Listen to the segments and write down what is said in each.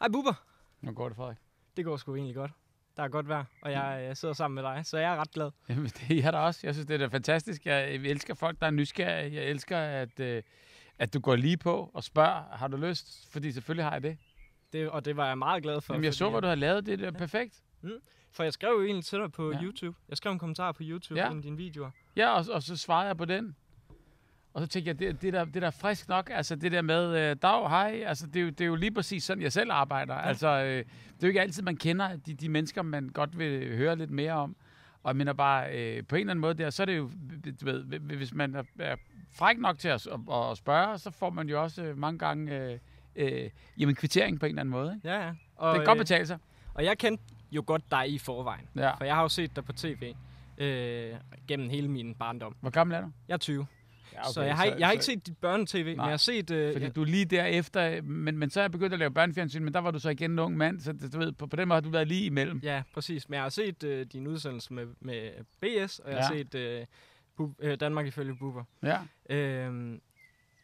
Hej Bubber. Nu går det, Frederik. Det går sgu egentlig godt. Der er godt vejr, og jeg, jeg sidder sammen med dig, så jeg er ret glad. Jamen, det er jeg da også. Jeg synes, det er da fantastisk. Jeg elsker folk, der er nysgerrige. Jeg elsker, at, øh, at du går lige på og spørger, har du lyst? Fordi selvfølgelig har jeg det. Det, og det var jeg meget glad for. Jamen, jeg så, hvad du har lavet. Det er da perfekt. For jeg skrev jo egentlig til dig på Ja. ja. YouTube. Jeg skrev en kommentar på YouTube Ja. ja. i dine videoer. Ja, og, og så svarede jeg på den. Og så tænkte jeg, det, det, der, det der er frisk nok, altså det der med, øh, dag, hej, altså det er, jo, det er jo lige præcis sådan, jeg selv arbejder. Ja. Altså, øh, det er jo ikke altid, man kender de, de mennesker, man godt vil høre lidt mere om. Og jeg mener bare, øh, på en eller anden måde der, så er det jo, du ved, hvis man er, er fræk nok til at, at, at spørge, så får man jo også øh, mange gange øh, øh, jamen, kvittering på en eller anden måde. Ikke? Ja, ja. Og, Og, det kan godt øh, betale sig. og jeg kendte jo godt dig i forvejen. Ja. For jeg har jo set dig på tv øh, gennem hele min barndom. Hvor gammel er du? Jeg er 20. Ja, Okay, så jeg har, ikke- jeg har ikke set dit børnetv, men jeg har set... Øh, Fordi jeg, du lige derefter, men, men så er jeg begyndt at lave børnefjernsyn, men der var du så igen en ung mand, så du ved, på, på den måde har du været lige imellem. ja, præcis. Men jeg har set øh, din udsendelse med, med BS, og jeg har Ja. set øh, Bu- øh, Danmark ifølge Bubber. Ja. Øhm,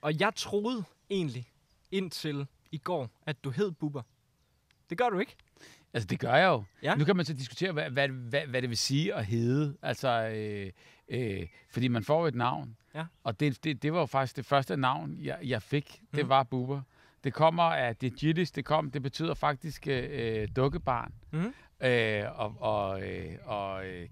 og jeg troede egentlig indtil i går, at du hed Bubber. Det gør du ikke. Altså, det gør jeg jo. Ja. Nu kan man så diskutere, hvad, hvad, hvad, hvad det vil sige at hedde. Altså, øh, øh, fordi man får et navn. Ja. Og det, det, det var jo faktisk det første navn, jeg, jeg fik. Det Mhm. var Bubber. Det kommer af det Jiddisch, det kom, det betyder faktisk øh, dukkebarn. Mhm. Øh, og og, øh, og øh,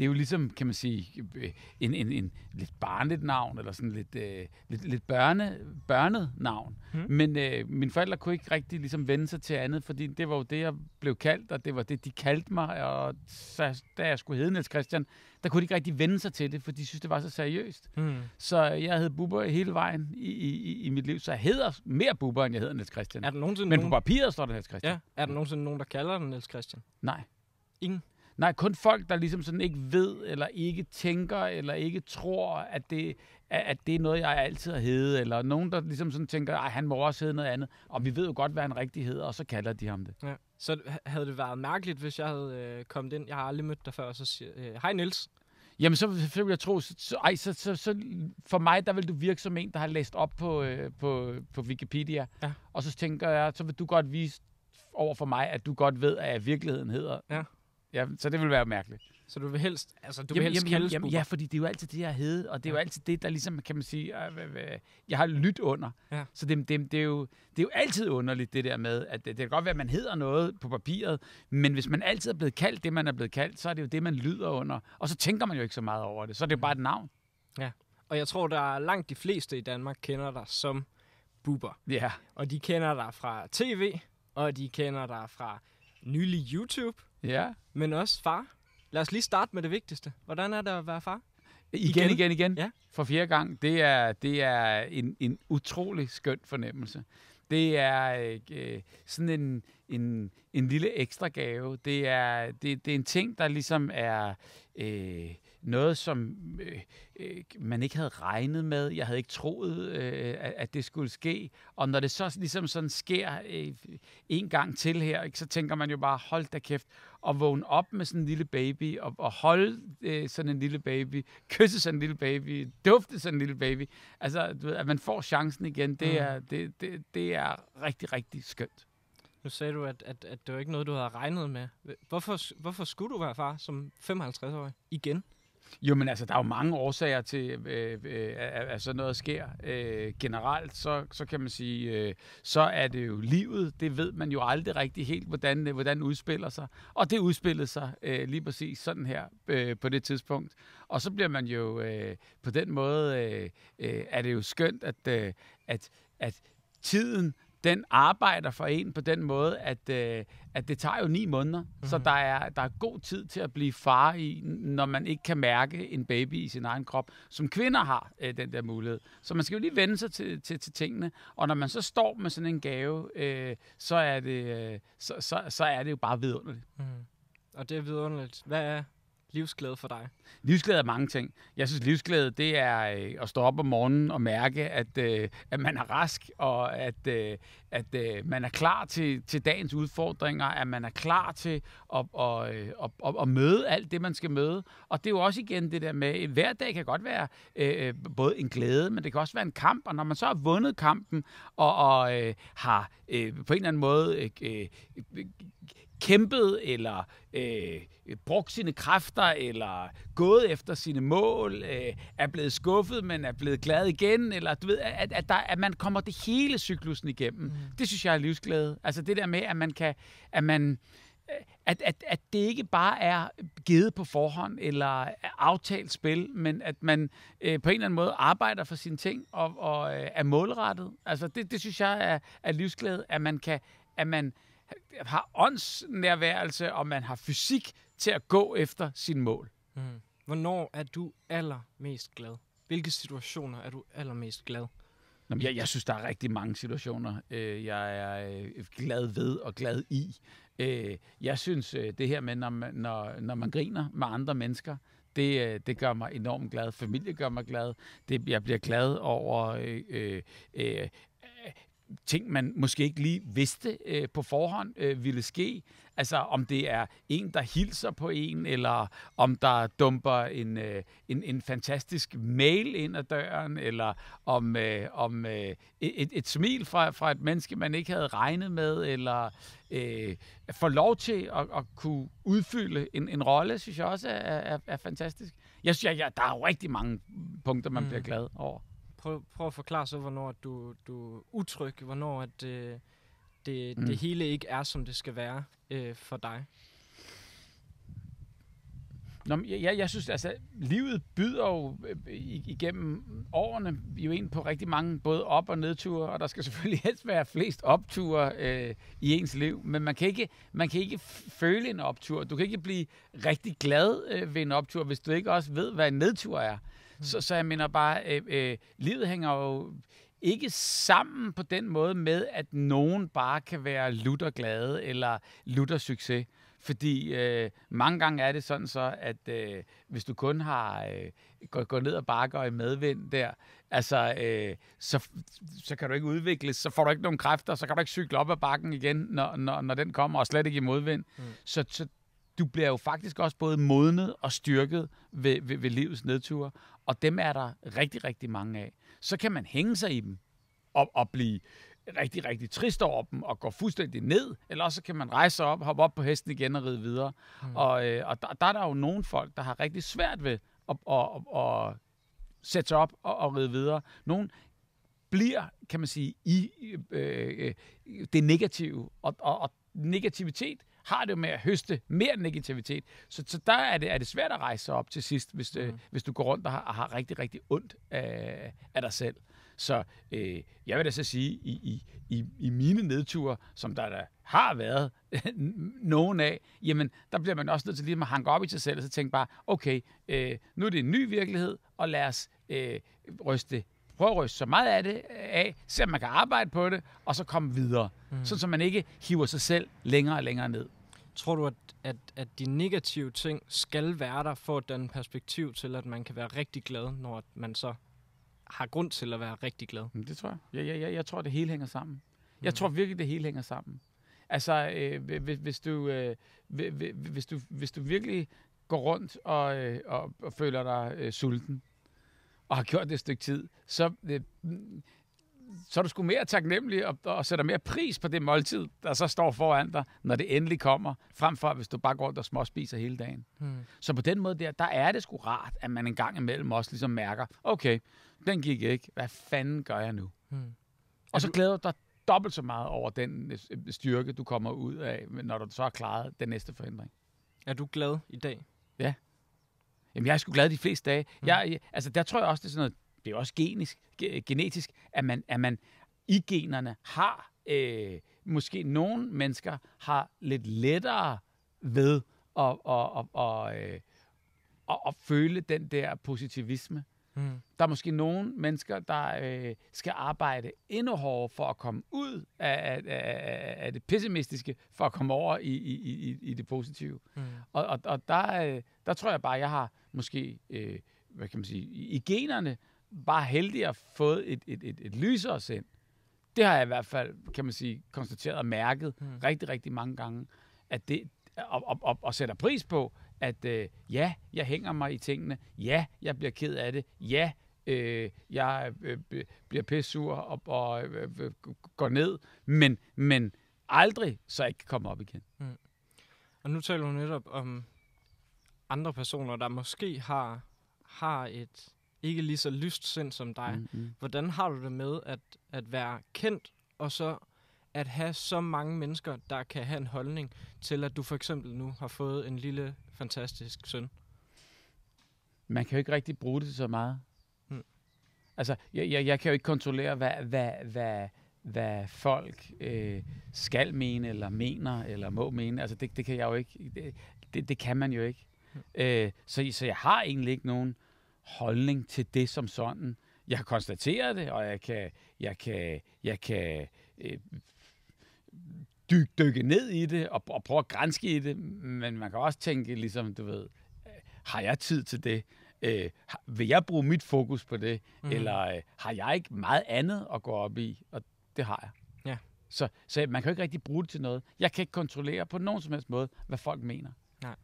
det er jo ligesom, kan man sige, øh, en, en, en lidt barnligt navn, eller sådan lidt, øh, lidt, lidt børne, børnet navn. Mhm. Men øh, mine forældre kunne ikke rigtig ligesom vende sig til andet, fordi det var jo det, jeg blev kaldt, og det var det, de kaldte mig. Og så, da jeg skulle hedde Niels Christian, der kunne de ikke rigtig vende sig til det, for de synes, det var så seriøst. Mm. Så jeg hed Bubber hele vejen i, i, i mit liv, så jeg hedder mere Bubber, end jeg hedder Niels Christian. Er der nogensinde Men nogen, på papiret står der Niels Christian. ja, er der nogensinde nogen, der kalder den Niels Christian? Nej. Ingen? Nej, kun folk, der ligesom sådan ikke ved, eller ikke tænker, eller ikke tror, at det, at det er noget, jeg altid har heddet, eller nogen, der ligesom sådan tænker, at han må også hedde noget andet, og vi ved jo godt, hvad han rigtig hedder, og så kalder de ham det. Ja. Så ha- havde det været mærkeligt, hvis jeg havde øh, kommet ind. Jeg har aldrig mødt dig før, og så siger øh, hej Niels. Jamen, så, så vil jeg tro, så, så, ej, så, så, så, for mig, der vil du virke som en, der har læst op på, øh, på, på Wikipedia, Ja. og så tænker jeg, så vil du godt vise over for mig, at du godt ved, at virkeligheden hedder. Ja. Ja så det vil være mærkeligt. Så du vil helst, altså du jamen, vil helst jamen, kaldes jamen, ja, fordi det er jo altid det, jeg hed, og det er jo Ja. altid det, der ligesom, kan man sige, øh, øh, øh, jeg har lyttet under. Ja. Så det, det, det, er jo, det er jo altid underligt, det der med, at det, det kan godt være, at man hedder noget på papiret, men hvis man altid er blevet kaldt det, man er blevet kaldt, så er det jo det, man lyder under. Og så tænker man jo ikke så meget over det. Så er det jo bare et navn. Og jeg tror, der er langt de fleste i Danmark kender dig som Bubber. Ja. Og de kender dig fra tv, og de kender dig fra nylig YouTube, Ja. men også far. Lad os lige starte med det vigtigste. Hvordan er det at være far? Igen, Igen? igen, igen. Ja. For fjerde gang. Det er, det er en, en utrolig skøn fornemmelse. Det er øh, sådan en, en, en lille ekstra gave. Det er, det, det er en ting, der ligesom er øh, noget, som øh, øh, man ikke havde regnet med. Jeg havde ikke troet, øh, at, at det skulle ske. Og når det så ligesom sådan sker øh, en gang til her, ikke, så tænker man jo bare, hold da kæft, og vågne op med sådan en lille baby, og, og holde øh, sådan en lille baby, kysse sådan en lille baby, dufte sådan en lille baby. Altså, du ved, at man får chancen igen, det, Mm. er, det, det, det er rigtig, rigtig skønt. Nu sagde du, at, at, at det var ikke noget, du havde regnet med. Hvorfor, hvorfor skulle du være far som 55-årig? Igen? Jo, men altså, der er jo mange årsager til, øh, øh, at, sådan noget sker. Øh, generelt, så, så kan man sige, øh, så er det jo livet. Det ved man jo aldrig rigtig helt, hvordan, øh, hvordan udspiller sig. Og det udspillede sig øh, lige præcis sådan her øh, på det tidspunkt. Og så bliver man jo øh, på den måde, øh, øh, er det jo skønt, at, øh, at, at tiden den arbejder for en på den måde, at, øh, at det tager jo ni måneder. Mm-hmm. Så der er, der er god tid til at blive far i, når man ikke kan mærke en baby i sin egen krop, som kvinder har øh, den der mulighed. Så man skal jo lige vende sig til, til, til tingene. Og når man så står med sådan en gave, øh, så, er det, øh, så, så, så er det jo bare vidunderligt. Mm. Og det er vidunderligt. Hvad er livsglæde for dig? Livsglæde er mange ting. Jeg synes, livsglæde, det er øh, at stå op om morgenen og mærke, at, øh, at man er rask, og at, øh, at øh, man er klar til, til dagens udfordringer, at man er klar til at, og, øh, at, at, at møde alt det, man skal møde. Og det er jo også igen det der med, at hver dag kan godt være øh, øh både en glæde, men det kan også være en kamp, og når man så har vundet kampen, og, og øh, har øh, på en eller anden måde øh, øh, kæmpet, eller øh, brugt sine kræfter, eller gået efter sine mål, øh, er blevet skuffet, men er blevet glad igen, eller du ved, at, at, der, at man kommer det hele cyklusen igennem. Mm. Det synes jeg er livsglæde. Altså det der med, at man kan, at man, at, at, at det ikke bare er givet på forhånd eller aftalt spil, men at man øh, på en eller anden måde arbejder for sine ting og, og øh, er målrettet. Altså det, det synes jeg er, er livsglæde, at man kan, at man har åndsnærværelse, og man har fysik til at gå efter sin mål. Mm. Hvornår er du allermest glad? Hvilke situationer er du allermest glad? Jamen, jeg, jeg synes, der er rigtig mange situationer, øh, jeg er øh, glad ved og glad i. Øh, jeg synes, øh, det her med, når man, når, når man griner med andre mennesker, det, øh, det gør mig enormt glad. Familie gør mig glad. Det, jeg bliver glad over øh, øh, øh, ting, man måske ikke lige vidste øh, på forhånd øh, ville ske. Altså om det er en, der hilser på en, eller om der dumper en, øh, en, en fantastisk mail ind ad døren, eller om, øh, om øh, et, et smil fra, fra et menneske, man ikke havde regnet med, eller øh, få lov til at, at kunne udfylde en, en rolle, synes jeg også er, er, er fantastisk. Jeg synes, jeg, jeg, der er jo rigtig mange punkter, man mm. bliver glad over prøv, prøv at forklare så, hvornår du, du er utryg, hvornår at, øh, det, mm. det hele ikke er, som det skal være øh, for dig. Nå, jeg, jeg synes, altså, livet byder jo øh, igennem årene jo ind på rigtig mange både op- og nedture, og der skal selvfølgelig helst være flest opture øh, i ens liv, men man kan, ikke, man kan ikke føle en optur. Du kan ikke blive rigtig glad øh, ved en optur, hvis du ikke også ved, hvad en nedtur er. Så, så jeg mener bare, øh, øh, livet hænger jo ikke sammen på den måde med, at nogen bare kan være lutter glade eller lutter succes. Fordi øh, mange gange er det sådan så, at øh, hvis du kun har øh, gået gå ned og bakker i medvind der, altså, øh, så, så kan du ikke udvikles, så får du ikke nogen kræfter, så kan du ikke cykle op ad bakken igen, når, når, når den kommer, og slet ikke i modvind. Mm. Så, så du bliver jo faktisk også både modnet og styrket ved, ved, ved livets nedture, og dem er der rigtig, rigtig mange af. Så kan man hænge sig i dem og, og blive rigtig, rigtig trist over dem og gå fuldstændig ned, eller så kan man rejse op, hoppe op på hesten igen og ride videre. Mm. Og, øh, og der, der er der jo nogle folk, der har rigtig svært ved at, at, at, at sætte sig op og, og ride videre. Nogle bliver, kan man sige, i øh, øh, det negative, og, og, og negativitet har det med at høste mere negativitet. Så, så der er det, er det svært at rejse sig op til sidst, hvis, øh, mm. øh, hvis du går rundt og har, og har rigtig, rigtig ondt af, af dig selv. Så øh, jeg vil da så sige, i, i, i, i mine nedture, som der, der har været nogen af, jamen der bliver man også nødt til lige at hanke op i sig selv, og så tænke bare, okay, øh, nu er det en ny virkelighed, og lad os øh, ryste prøve at ryste så meget af det af, se om man kan arbejde på det, og så komme videre. Mm. Sådan, så man ikke hiver sig selv længere og længere ned. Tror du, at, at, at de negative ting skal være der for den perspektiv til, at man kan være rigtig glad, når man så har grund til at være rigtig glad? Det tror jeg. Jeg, jeg, jeg, jeg tror, det hele hænger sammen. Jeg mm. tror virkelig, det hele hænger sammen. Altså, øh, hvis, hvis, du, øh, hvis, du, hvis du virkelig går rundt og, øh, og, og føler dig øh, sulten, og har gjort det et stykke tid, så, øh, så er du sgu mere taknemmelig og, og sætter mere pris på det måltid, der så står foran dig, når det endelig kommer, frem for hvis du bare går rundt og småspiser hele dagen. Hmm. Så på den måde der, der er det sgu rart, at man en gang imellem også ligesom mærker, okay, den gik ikke, hvad fanden gør jeg nu? Hmm. Og så glæder du dig dobbelt så meget over den øh, styrke, du kommer ud af, når du så har klaret den næste forhindring. Er du glad i dag? Ja. Jamen, jeg er sgu glad de fleste dage. Mm. Jeg, altså, der tror jeg også, det er sådan noget, det er også genisk, genetisk, at man, at man i generne har, øh, måske nogle mennesker har lidt lettere ved at, at, at, at, at, at, at føle den der positivisme. Mm. Der er måske nogle mennesker, der øh, skal arbejde endnu hårdere for at komme ud af, af, af, af det pessimistiske, for at komme over i, i, i, i det positive. Mm. Og, og, og der, øh, der tror jeg bare, jeg har måske, øh, hvad kan man sige, i generne bare heldig at fået et, et, et, et lysere sind. Det har jeg i hvert fald, kan man sige, konstateret og mærket Mm. rigtig, rigtig mange gange, at det, og, og, og, og sætter pris på, at øh, ja, jeg hænger mig i tingene, ja, jeg bliver ked af det, ja, øh, jeg øh, bliver pissur og, og øh, øh, går ned, men, men aldrig så jeg kan komme op igen. Og nu taler du netop om andre personer, der måske har, har et ikke lige så lyst sind som dig. Mm. Mm-hmm. Hvordan har du det med at, at være kendt, og så at have så mange mennesker, der kan have en holdning til, at du for eksempel nu har fået en lille, fantastisk søn? Man kan jo ikke rigtig bruge det så meget. Mm. Altså, jeg, jeg, jeg kan jo ikke kontrollere, hvad, hvad, hvad, hvad folk øh, skal mene, eller mener, eller må mene. Altså, det, det kan jeg jo ikke. Det, det, det kan man jo ikke. Mm. Øh, så, så jeg har egentlig ikke nogen holdning til det som sådan. Jeg har konstateret det, og jeg kan, jeg kan, jeg kan øh, dyk, dykke ned i det, og, og prøve at grænske i det, men man kan også tænke, ligesom, du ved, øh, har jeg tid til det? Øh, vil jeg bruge mit fokus på det? Mm. Eller øh, har jeg ikke meget andet at gå op i? Og det har jeg. Ja. Så, så man kan jo ikke rigtig bruge det til noget. Jeg kan ikke kontrollere på nogen som helst måde, hvad folk mener. Nej.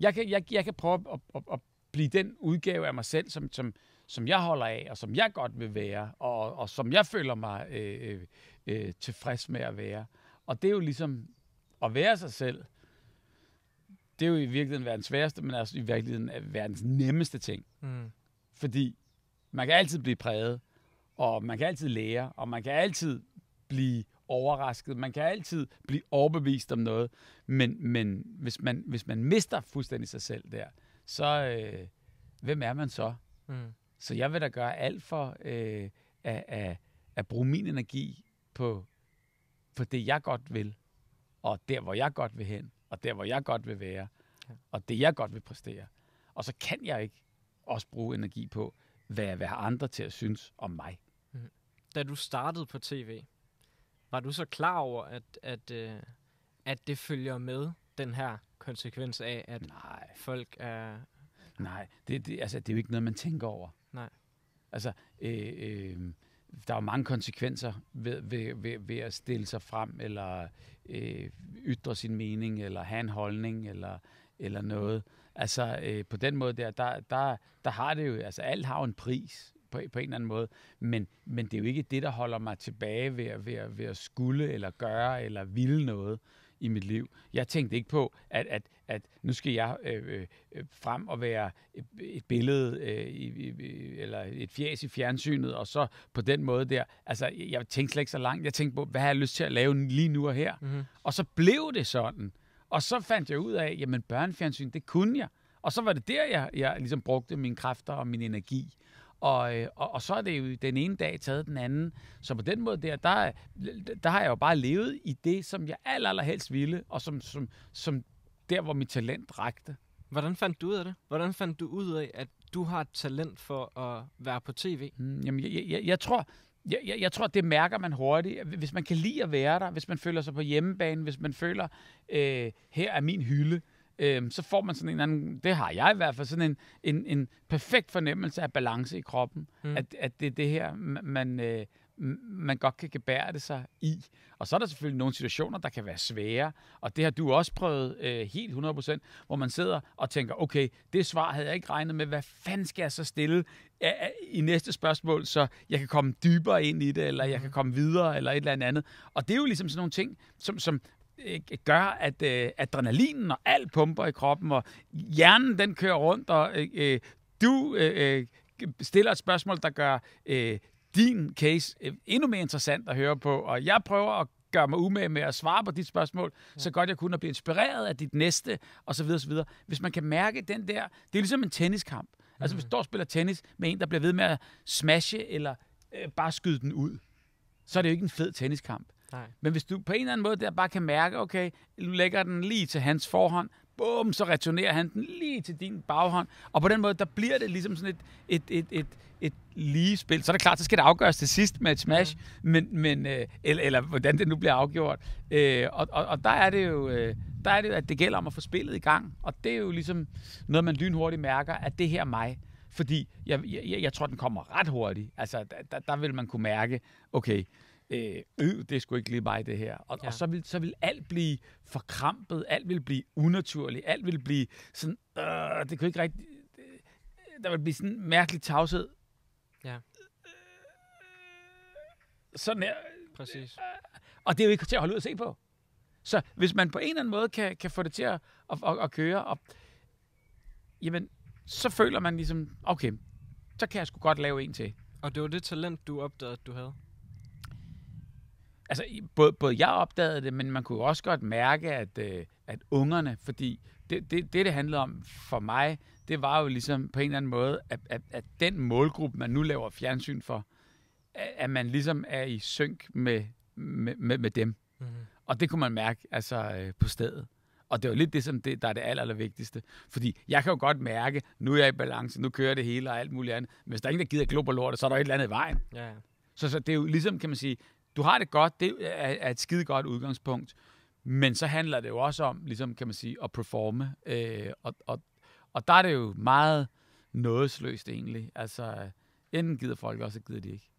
Jeg kan, jeg, jeg kan prøve at, at, at blive den udgave af mig selv, som, som, som jeg holder af, og som jeg godt vil være, og, og som jeg føler mig øh, øh, øh, tilfreds med at være. Og det er jo ligesom at være sig selv. Det er jo i virkeligheden verdens sværeste, men altså i virkeligheden er verdens nemmeste ting. Mm. Fordi man kan altid blive præget, og man kan altid lære, og man kan altid blive overrasket, man kan altid blive overbevist om noget, men, men hvis, man, hvis man mister fuldstændig sig selv der, så øh, hvem er man så? Mm. Så jeg vil da gøre alt for øh, at, at, at bruge min energi på, på det, jeg godt vil, og der, hvor jeg godt vil hen, og der, hvor jeg godt vil være, Ja. og det, jeg godt vil præstere. Og så kan jeg ikke også bruge energi på, hvad jeg vil have andre til at synes om mig. Da du startede på tv, var du så klar over, at, at, øh, at det følger med den her konsekvens af, at Nej, folk er... nej, det, det, altså, det er jo ikke noget, man tænker over. Nej. Altså, øh, øh, der er jo mange konsekvenser ved, ved, ved, ved at stille sig frem, eller øh, ytre sin mening, eller have en holdning, eller, eller noget. Altså, øh, på den måde der, der, der, der har det jo, altså alt har jo en pris på, på en eller anden måde, men, men det er jo ikke det, der holder mig tilbage ved, at- ved, at- ved at skulle, eller gøre, eller ville noget i mit liv. Jeg tænkte ikke på, at, at, at nu skal jeg øh, øh, frem og være et, et billede, øh, i, i, eller et fjæs i fjernsynet, og så på den måde der. Altså, jeg tænkte slet ikke så langt. Jeg tænkte på, hvad har jeg lyst til at lave lige nu og her? Mm-hmm. Og så blev det sådan. Og så fandt jeg ud af, jamen børnefjernsyn, det kunne jeg. Og så var det der, jeg, jeg ligesom brugte mine kræfter og min energi. Og, øh, og, og så er det jo den ene dag taget den anden. Så på den måde der, der, der har jeg jo bare levet i det, som jeg aller, allerhelst ville, og som, som, som der, hvor mit talent rakte. Hvordan fandt du ud af det? Hvordan fandt du ud af, at du har et talent for at være på tv? Mm, Jamen, jeg, jeg, jeg, tror, jeg, jeg, jeg tror, det mærker man hurtigt. Hvis man kan lide at være der, hvis man føler sig på hjemmebane, hvis man føler, øh, her er min hylde, øh, så får man sådan en anden, det har jeg i hvert fald, sådan en, en, en perfekt fornemmelse af balance i kroppen. Mm. Mm. At, at det er det her, ma- man, øh, man godt kan gebære det sig i. Og så er der selvfølgelig nogle situationer, der kan være svære, og det har du også prøvet øh, helt 100%, hvor man sidder og tænker, okay, det svar havde jeg ikke regnet med, hvad fanden skal jeg så stille øh, øh, i næste spørgsmål, så jeg kan komme dybere ind i det, eller jeg kan komme videre, eller et eller andet. Og det er jo ligesom sådan nogle ting, som, som øh, gør, at øh, adrenalinen og alt pumper i kroppen, og hjernen den kører rundt, og øh, øh, du øh, øh, stiller et spørgsmål, der gør øh, din case øh, endnu mere interessant at høre på, og jeg prøver at gøre mig umage med at svare på dit spørgsmål, ja. så godt jeg kunne at blive inspireret af dit næste, og så videre, så videre. Hvis man kan mærke den der, det er ligesom en tenniskamp. Altså hvis du står og spiller tennis med en, der bliver ved med at smashe, eller øh, bare skyde den ud, så er det jo ikke en fed tenniskamp. Nej. Men hvis du på en eller anden måde der bare kan mærke, okay, du lægger den lige til hans forhånd, bum, så returnerer han den lige til din baghånd. Og på den måde, der bliver det ligesom sådan et, et, et, et, et lige spil. Så er det klart, så skal det afgøres til sidst med et smash, mm. men, men, øh, eller, eller hvordan det nu bliver afgjort. Øh, og, og, og der er det jo... Øh, der er det at det gælder om at få spillet i gang. Og det er jo ligesom noget, man lynhurtigt mærker, at det her er mig. Fordi jeg, jeg, jeg tror, den kommer ret hurtigt. Altså, der, der vil man kunne mærke, okay, øh, øh, det sgu ikke lige mig, det her. Og, ja. og så, vil, så vil alt blive forkrampet, alt vil blive unaturligt, alt vil blive sådan, øh, det kan ikke rigtig, der vil blive sådan en mærkelig tavshed. Ja. Sådan her. Præcis. Og det er jo ikke til at holde ud at se på. Så hvis man på en eller anden måde kan, kan få det til at, at, at, at køre, og, jamen, så føler man ligesom, okay, så kan jeg sgu godt lave en til. Og det var det talent, du opdagede, du havde? Altså, både, både jeg opdagede det, men man kunne også godt mærke, at, øh, at ungerne, fordi det, det, det, det handlede om for mig, det var jo ligesom på en eller anden måde, at, at, at den målgruppe, man nu laver fjernsyn for, at man ligesom er i synk med, med, med, med dem. Mm-hmm. Og det kunne man mærke altså, øh, på stedet. Og det er jo lidt det, som det, der er det aller, aller vigtigste. Fordi jeg kan jo godt mærke, nu er jeg i balance, nu kører det hele og alt muligt andet. Men hvis der er ingen, der gider glo på lortet, så er der et eller andet i vejen. Ja. Så, så det er jo ligesom, kan man sige, du har det godt, det er, er et skide godt udgangspunkt. Men så handler det jo også om, ligesom kan man sige, at performe. Øh, og, og, og der er det jo meget nådesløst egentlig. Altså, enten gider folk, også gider de ikke.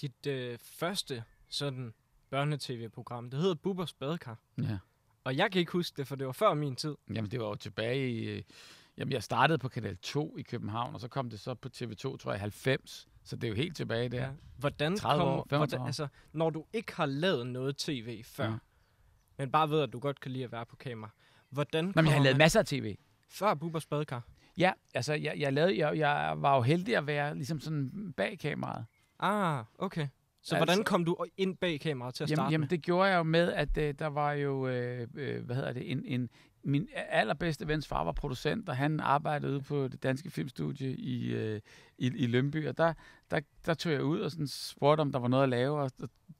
Dit øh, første sådan børnetv-program, det hedder Bubbers Badekar. Ja. Og jeg kan ikke huske det, for det var før min tid. Jamen, det var jo tilbage i... øh, Jamen, jeg startede på Kanal 2 i København, og så kom det så på TV2, tror jeg, 90. Så det er jo helt tilbage der. Ja. Hvordan 30 kom, år, 35 hvordan, år. altså, når du ikke har lavet noget tv før, Ja. men bare ved, at du godt kan lide at være på kamera, hvordan Nå, men jeg har lavet masser af tv. Før Bubbers Badekar? Ja, altså, jeg, jeg, lavede, jeg, jeg var jo heldig at være ligesom sådan bag kameraet. Ah, okay. Så Altså- hvordan kom du ind bag kameraet til at starte Jamen, jamen med? det gjorde jeg jo med, at øh, der var jo, øh, øh, hvad hedder det, en, en, min allerbedste vens far var producent, og han arbejdede ude på det danske filmstudie i, øh, i, i Lønby, og der, der, der tog jeg ud og sådan spurgte, om der var noget at lave, og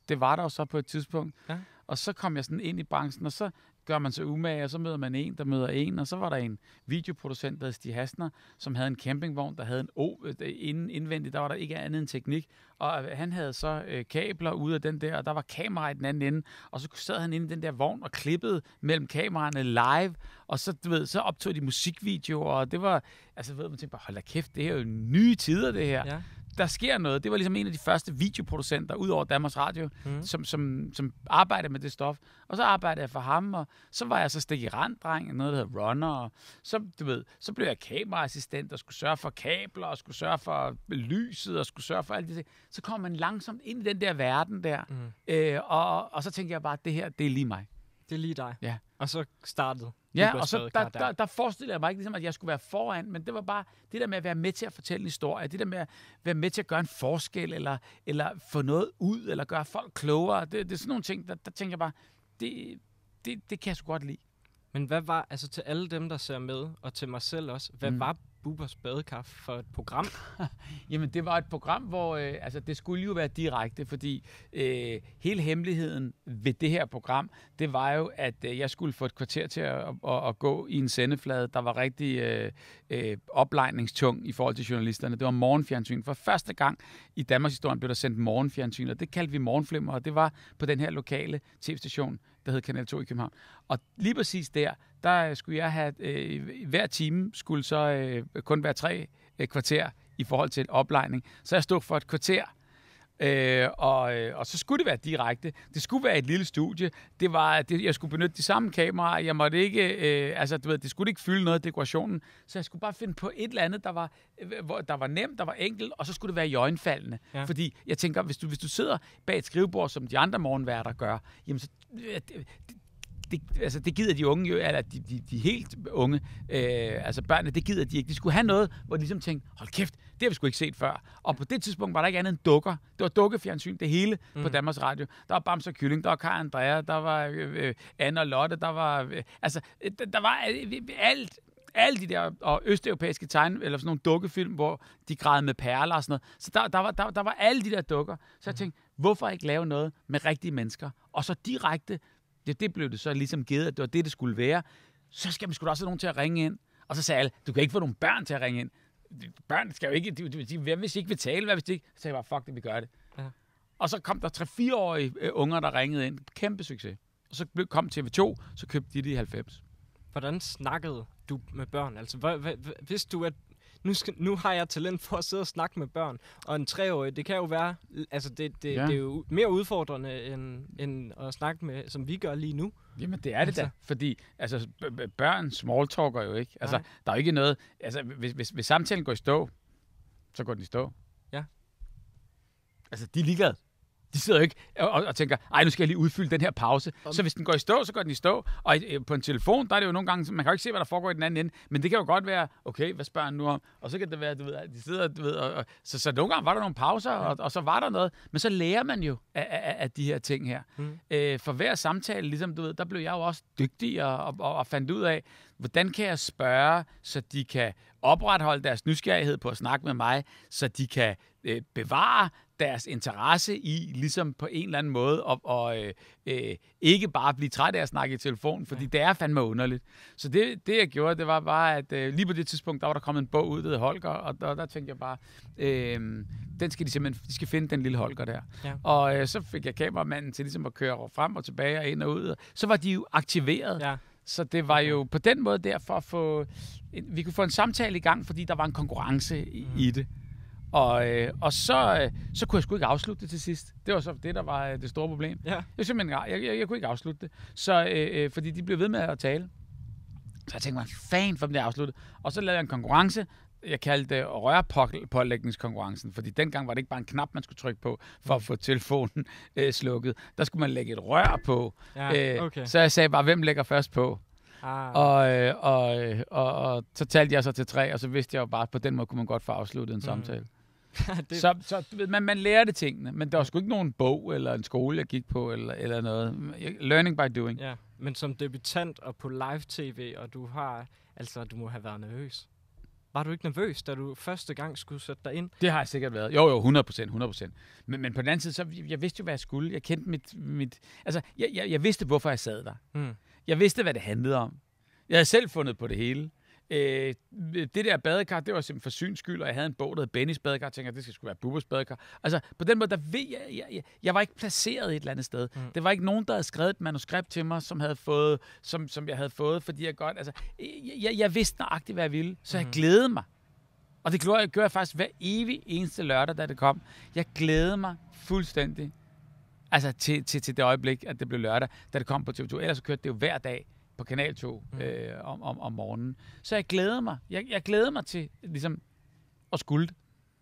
det var der jo så på et tidspunkt. Ja. Og så kom jeg sådan ind i branchen, og så gør man sig umage, og så møder man en, der møder en, og så var der en videoproducent, der hed Stig Hasner, som havde en campingvogn, der havde en O øh, inden, indvendigt, der var der ikke andet end teknik, og øh, han havde så øh, kabler ude af den der, og der var kamera i den anden ende, og så sad han inde i den der vogn og klippede mellem kameraerne live, og så, du ved, så optog de musikvideoer, og det var, altså ved man tænkte bare, hold da kæft, det er jo nye tider det her. Ja. Der sker noget. Det var ligesom en af de første videoproducenter, ud over Danmarks Radio, Mm. som, som, som arbejdede med det stof. Og så arbejdede jeg for ham, og så var jeg så stik i randdreng, noget der hedder runner, og så, du ved, så blev jeg kameraassistent, og skulle sørge for kabler, og skulle sørge for lyset, og skulle sørge for alt det. Så kom man langsomt ind i den der verden der, Mm. øh, og, og så tænkte jeg bare, at det her, det er lige mig. Det er lige dig. Ja. Og så startede Ja, og så der, der, der forestillede jeg mig ikke, ligesom, at jeg skulle være foran, men det var bare det der med at være med til at fortælle en historie, det der med at være med til at gøre en forskel, eller, eller få noget ud, eller gøre folk klogere. Det, det er sådan nogle ting, der, der tænker jeg bare, det, det, det kan jeg sgu godt lide. Men hvad var, altså til alle dem, der ser med, og til mig selv også, hvad mm. var Bubbers Badekar for et program? Jamen, det var et program, hvor øh, altså, det skulle jo være direkte, fordi øh, hele hemmeligheden ved det her program, det var jo, at øh, jeg skulle få et kvarter til at, at, at gå i en sendeflade, der var rigtig øh, øh, oplejningstung i forhold til journalisterne. Det var morgenfjernsyn. For første gang i Danmarks historie blev der sendt morgenfjernsyn, og det kaldte vi morgenflimmer, og det var på den her lokale tv-station, der hed Kanal 2 i København. Og lige præcis der, der skulle jeg have, øh, hver time skulle så øh, kun være tre øh, kvarter i forhold til et oplejning. Så jeg stod for et kvarter, øh, og, øh, og så skulle det være direkte. Det skulle være et lille studie. Det var, det, jeg skulle benytte de samme kameraer. Jeg måtte ikke, øh, altså du ved, det skulle ikke fylde noget af dekorationen. Så jeg skulle bare finde på et eller andet, der var, øh, hvor, der var nemt, der var enkelt, og så skulle det være i øjenfaldende. Ja. Fordi jeg tænker, hvis du, hvis du sidder bag et skrivebord, som de andre morgenværter gør, jamen så, øh, det, det, det, altså det gider de unge jo, eller de, de, de helt unge, øh, altså børnene, det gider de ikke. De skulle have noget, hvor de ligesom tænkte, hold kæft, det har vi sgu ikke set før. Og på det tidspunkt var der ikke andet end dukker. Det var dukkefjernsyn, det hele mm. på Mm. Danmarks Radio. Der var Bamse og Kylling, der var Kai Andrea, der var øh, øh, Anne og Lotte, der var, øh, altså, øh, der, der var øh, alt, alle de der og østeuropæiske tegn, eller sådan nogle dukkefilm, hvor de græd med perler og sådan noget. Så der, der, var, der, der var alle de der dukker. Så jeg tænkte, hvorfor ikke lave noget med rigtige mennesker? Og så direkte, det, det blev det så ligesom givet, at det var det, det skulle være. så skal man sgu da også have nogen til at ringe ind. Og så sagde alle, du kan ikke få nogle børn til at ringe ind. Børn skal jo ikke, de, de, de, hvad hvis de ikke vil tale, hvad hvis de ikke? Så sagde jeg bare, fuck det, vi gør det. Ja. Og så kom der 3-4-årige øh, unger, der ringede ind. Kæmpe succes. Og så kom TV2, så købte de det i 90. Hvordan snakkede du med børn? Altså, hvad, hvad, hvis du at nu, skal, nu har jeg talent for at sidde og snakke med børn, og en treårig, det kan jo være, altså det, det, ja. det er jo mere udfordrende end, end at snakke med, som vi gør lige nu. Jamen, det er det Altså. da. Fordi altså, børn smalltalker jo ikke. Altså, Nej. der er jo ikke noget... Altså, hvis, hvis, hvis samtalen går i stå, så går den i stå. Ja. Altså, de er ligeglade. De sidder jo ikke og, og, tænker, ej, nu skal jeg lige udfylde den her pause. Om- Så hvis den går i stå, så går den i stå. Og i- på en telefon, der er det jo nogle gange, man kan jo ikke se, hvad der foregår i den anden ende. Men det kan jo godt være, okay, hvad spørger han nu om? Og så kan det være, du ved, at de sidder, du ved, og, og, så, så nogle gange var der nogle pauser, og, og så var der noget. Men så lærer man jo af, af, af de her ting her. Mm. Øh, for hver samtale, ligesom du ved, der blev jeg jo også dygtig og, og, og, og fandt ud af, hvordan kan jeg spørge, så de kan opretholde deres nysgerrighed på at snakke med mig, så de kan øh, bevare deres interesse i, ligesom på en eller anden måde, og, og øh, øh, ikke bare blive træt af at snakke i telefon, fordi ja. det er fandme underligt. Så det, det jeg gjorde, det var bare, at øh, lige på det tidspunkt, der var der kommet en bog ud, der hed Holger, og der, der tænkte jeg bare, øh, den skal de simpelthen, de skal finde den lille Holger der. Ja. Og øh, så fik jeg kameramanden til ligesom at køre frem og tilbage og ind og ud. Så var de jo aktiveret. Ja. Så det var jo på den måde derfor at få... Vi kunne få en samtale i gang, fordi der var en konkurrence i, Mhm. i det. Og, øh, og så, øh, så kunne jeg sgu ikke afslutte det til sidst. Det var så det, der var øh, det store problem. Ja. Jeg, simpelthen, jeg, jeg, jeg kunne ikke afslutte det. Så, øh, øh, fordi de blev ved med at tale. Så jeg tænkte mig, fan for dem det afsluttet. Og så lavede jeg en konkurrence. Jeg kaldte det rørpålægningskonkurrencen, fordi dengang var det ikke bare en knap, man skulle trykke på, for at få telefonen øh, slukket. Der skulle man lægge et rør på. Ja, Øh, okay. Så jeg sagde bare, hvem lægger først på? Ah, Og, øh, og, øh, og, og så talte jeg så til tre, og så vidste jeg jo bare, at på den måde kunne man godt få afsluttet en Mm. samtale. Det, Så, så du ved, man, man lærte tingene, men der var sgu ikke nogen bog eller en skole, jeg gik på, eller, eller noget. Learning by doing. ja, men som debutant og på live-tv, og du har, altså du må have været nervøs. Var du ikke nervøs, da du første gang skulle sætte dig ind? Det har jeg sikkert været. Jo, jo, 100 procent, 100 procent. Men, men på den anden side, så jeg vidste jo, hvad jeg skulle. Jeg kendte mit... mit altså, jeg, jeg, jeg vidste, hvorfor jeg sad der. Mm. Jeg vidste, hvad det handlede om. Jeg havde selv fundet på det hele. Øh, det der badekar, det var simpelthen for syns skyld, og jeg havde en bog, der hed Bennys badekar. Jeg tænkte, det skal sgu være Bubbers badekar. Altså, på den måde, der ved jeg, jeg, jeg, jeg var ikke placeret et eller andet sted. Mm. Mm. Det var ikke nogen, der havde skrevet et manuskript til mig, som, havde fået, som, som jeg havde fået, fordi jeg godt... Altså, jeg, jeg, jeg vidste nøjagtigt, hvad jeg ville, så jeg Mhm. glædede mig. Og det gjorde jeg, gjorde jeg faktisk hver evig eneste lørdag, da det kom. Jeg glædede mig fuldstændig altså til, til, til det øjeblik, at det blev lørdag, da det kom på TV2. Ellers så kørte det jo hver dag på Kanal 2 Mm. øh, om, om, om morgenen. Så jeg glæder mig. Jeg, jeg glæder mig til ligesom at skulle det.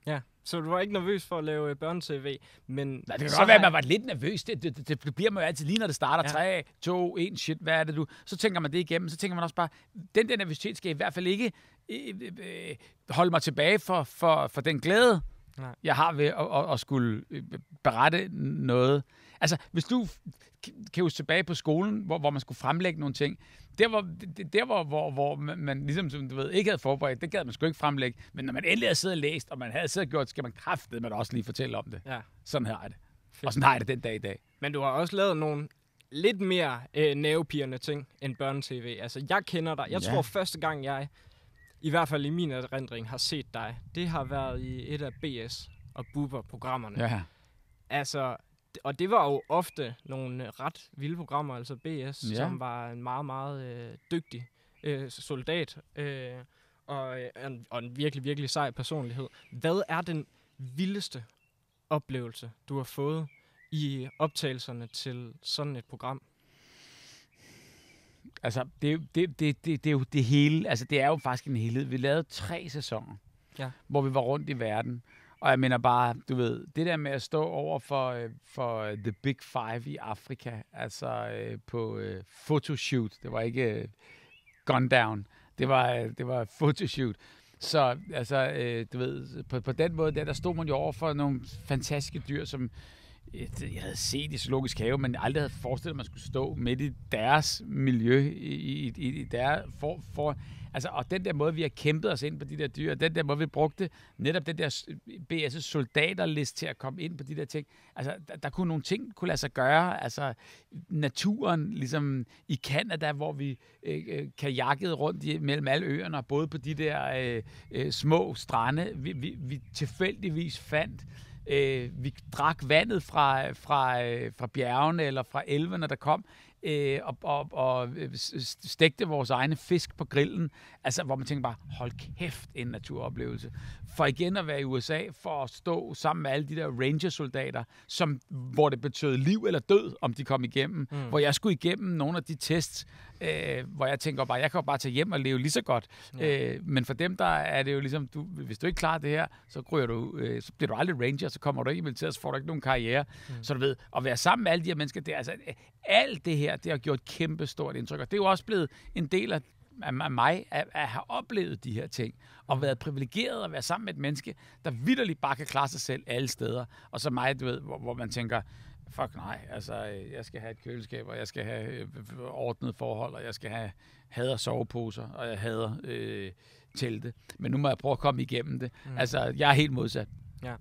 Ja, så du var ikke nervøs for at lave øh, børne-tv, men... Nej, det kan så godt være, at man var lidt nervøs. Det, det, det, det bliver man jo altid lige, når det starter. Ja. 3, 2, 1, shit, hvad er det du? Så tænker man det igennem. Så tænker man også bare, den der nervøsitet skal i hvert fald ikke øh, øh, holde mig tilbage for, for, for den glæde, Nej. jeg har ved at, at, at skulle øh, berette noget. Altså, hvis du kan huske tilbage på skolen, hvor, hvor man skulle fremlægge nogle ting, der hvor, der hvor, hvor, hvor man, ligesom, som du ved, ikke havde forberedt, det gad man sgu ikke fremlægge. Men når man endelig havde siddet og læst, og man havde siddet og gjort, skal man kraftedeme man også lige fortælle om det. Ja, Sådan har jeg det. fedt. Og sådan har jeg det den dag i dag. Men du har også lavet nogle lidt mere øh, nervepirrende ting end børne-tv. Altså, jeg kender dig. Jeg Ja. tror, første gang jeg, i hvert fald i min erindring, har set dig, det har været i et af BS og Bubber-programmerne. Ja. Altså, og det var jo ofte nogle øh, ret vilde programmer, altså BS, ja. som var en meget, meget øh, dygtig øh, soldat, øh, og, øh, en, og en virkelig, virkelig sej personlighed. Hvad er den vildeste oplevelse, du har fået i optagelserne til sådan et program? Altså, det, det, det, det, det er jo det hele. Altså, det er jo faktisk en helhed. Vi lavede tre sæsoner, Ja. hvor vi var rundt i verden. Og jeg mener bare, du ved, det der med at stå over for, øh, for øh, The Big Five i Afrika, altså øh, på øh, photoshoot, det var ikke øh, gun down, det var, øh, det var photoshoot. Så altså, øh, du ved, på, på den måde, der, der stod man jo over for nogle fantastiske dyr, som jeg havde set i Zoologisk Have, men aldrig havde forestillet, at man skulle stå midt i deres miljø, i, i, i, deres der for, for, altså, og den der måde, vi har kæmpet os ind på de der dyr, den der måde, vi brugte netop den der BS' soldaterlist til at komme ind på de der ting, altså, der, der kunne nogle ting kunne lade sig gøre, altså, naturen, ligesom i Kanada, hvor vi øh, øh kajakkede rundt i, mellem alle øerne, og både på de der øh, øh, små strande, vi, vi, vi tilfældigvis fandt Øh, vi drak vandet fra, fra, øh, fra bjergene eller fra elvene, der kom, øh, og, og, og øh, stegte vores egne fisk på grillen. Altså, hvor man tænker bare, hold kæft, en naturoplevelse. For igen at være i USA, for at stå sammen med alle de der ranger-soldater, som, hvor det betød liv eller død, om de kom igennem. Mm. Hvor jeg skulle igennem nogle af de tests, øh, hvor jeg tænker bare, jeg kan jo bare tage hjem og leve lige så godt. Ja. Øh, men for dem, der er det jo ligesom, du, hvis du ikke klarer det her, så, ryger du, øh, så bliver du aldrig ranger, så kommer du ikke i militæret, så får du ikke nogen karriere. Mm. Så du ved, at være sammen med alle de her mennesker, det er altså, alt det her, det har gjort kæmpe stort indtryk. Og det er jo også blevet en del af af mig at, at have oplevet de her ting, og været privilegeret at være sammen med et menneske, der vidderligt bare kan klare sig selv alle steder. Og så mig, du ved, hvor, hvor man tænker, fuck nej, altså, jeg skal have et køleskab, og jeg skal have øh, ordnet forhold, og jeg skal have hader soveposer, og jeg hader øh, telte. Men nu må jeg prøve at komme igennem det. Mm. Altså, jeg er helt modsat. Ja.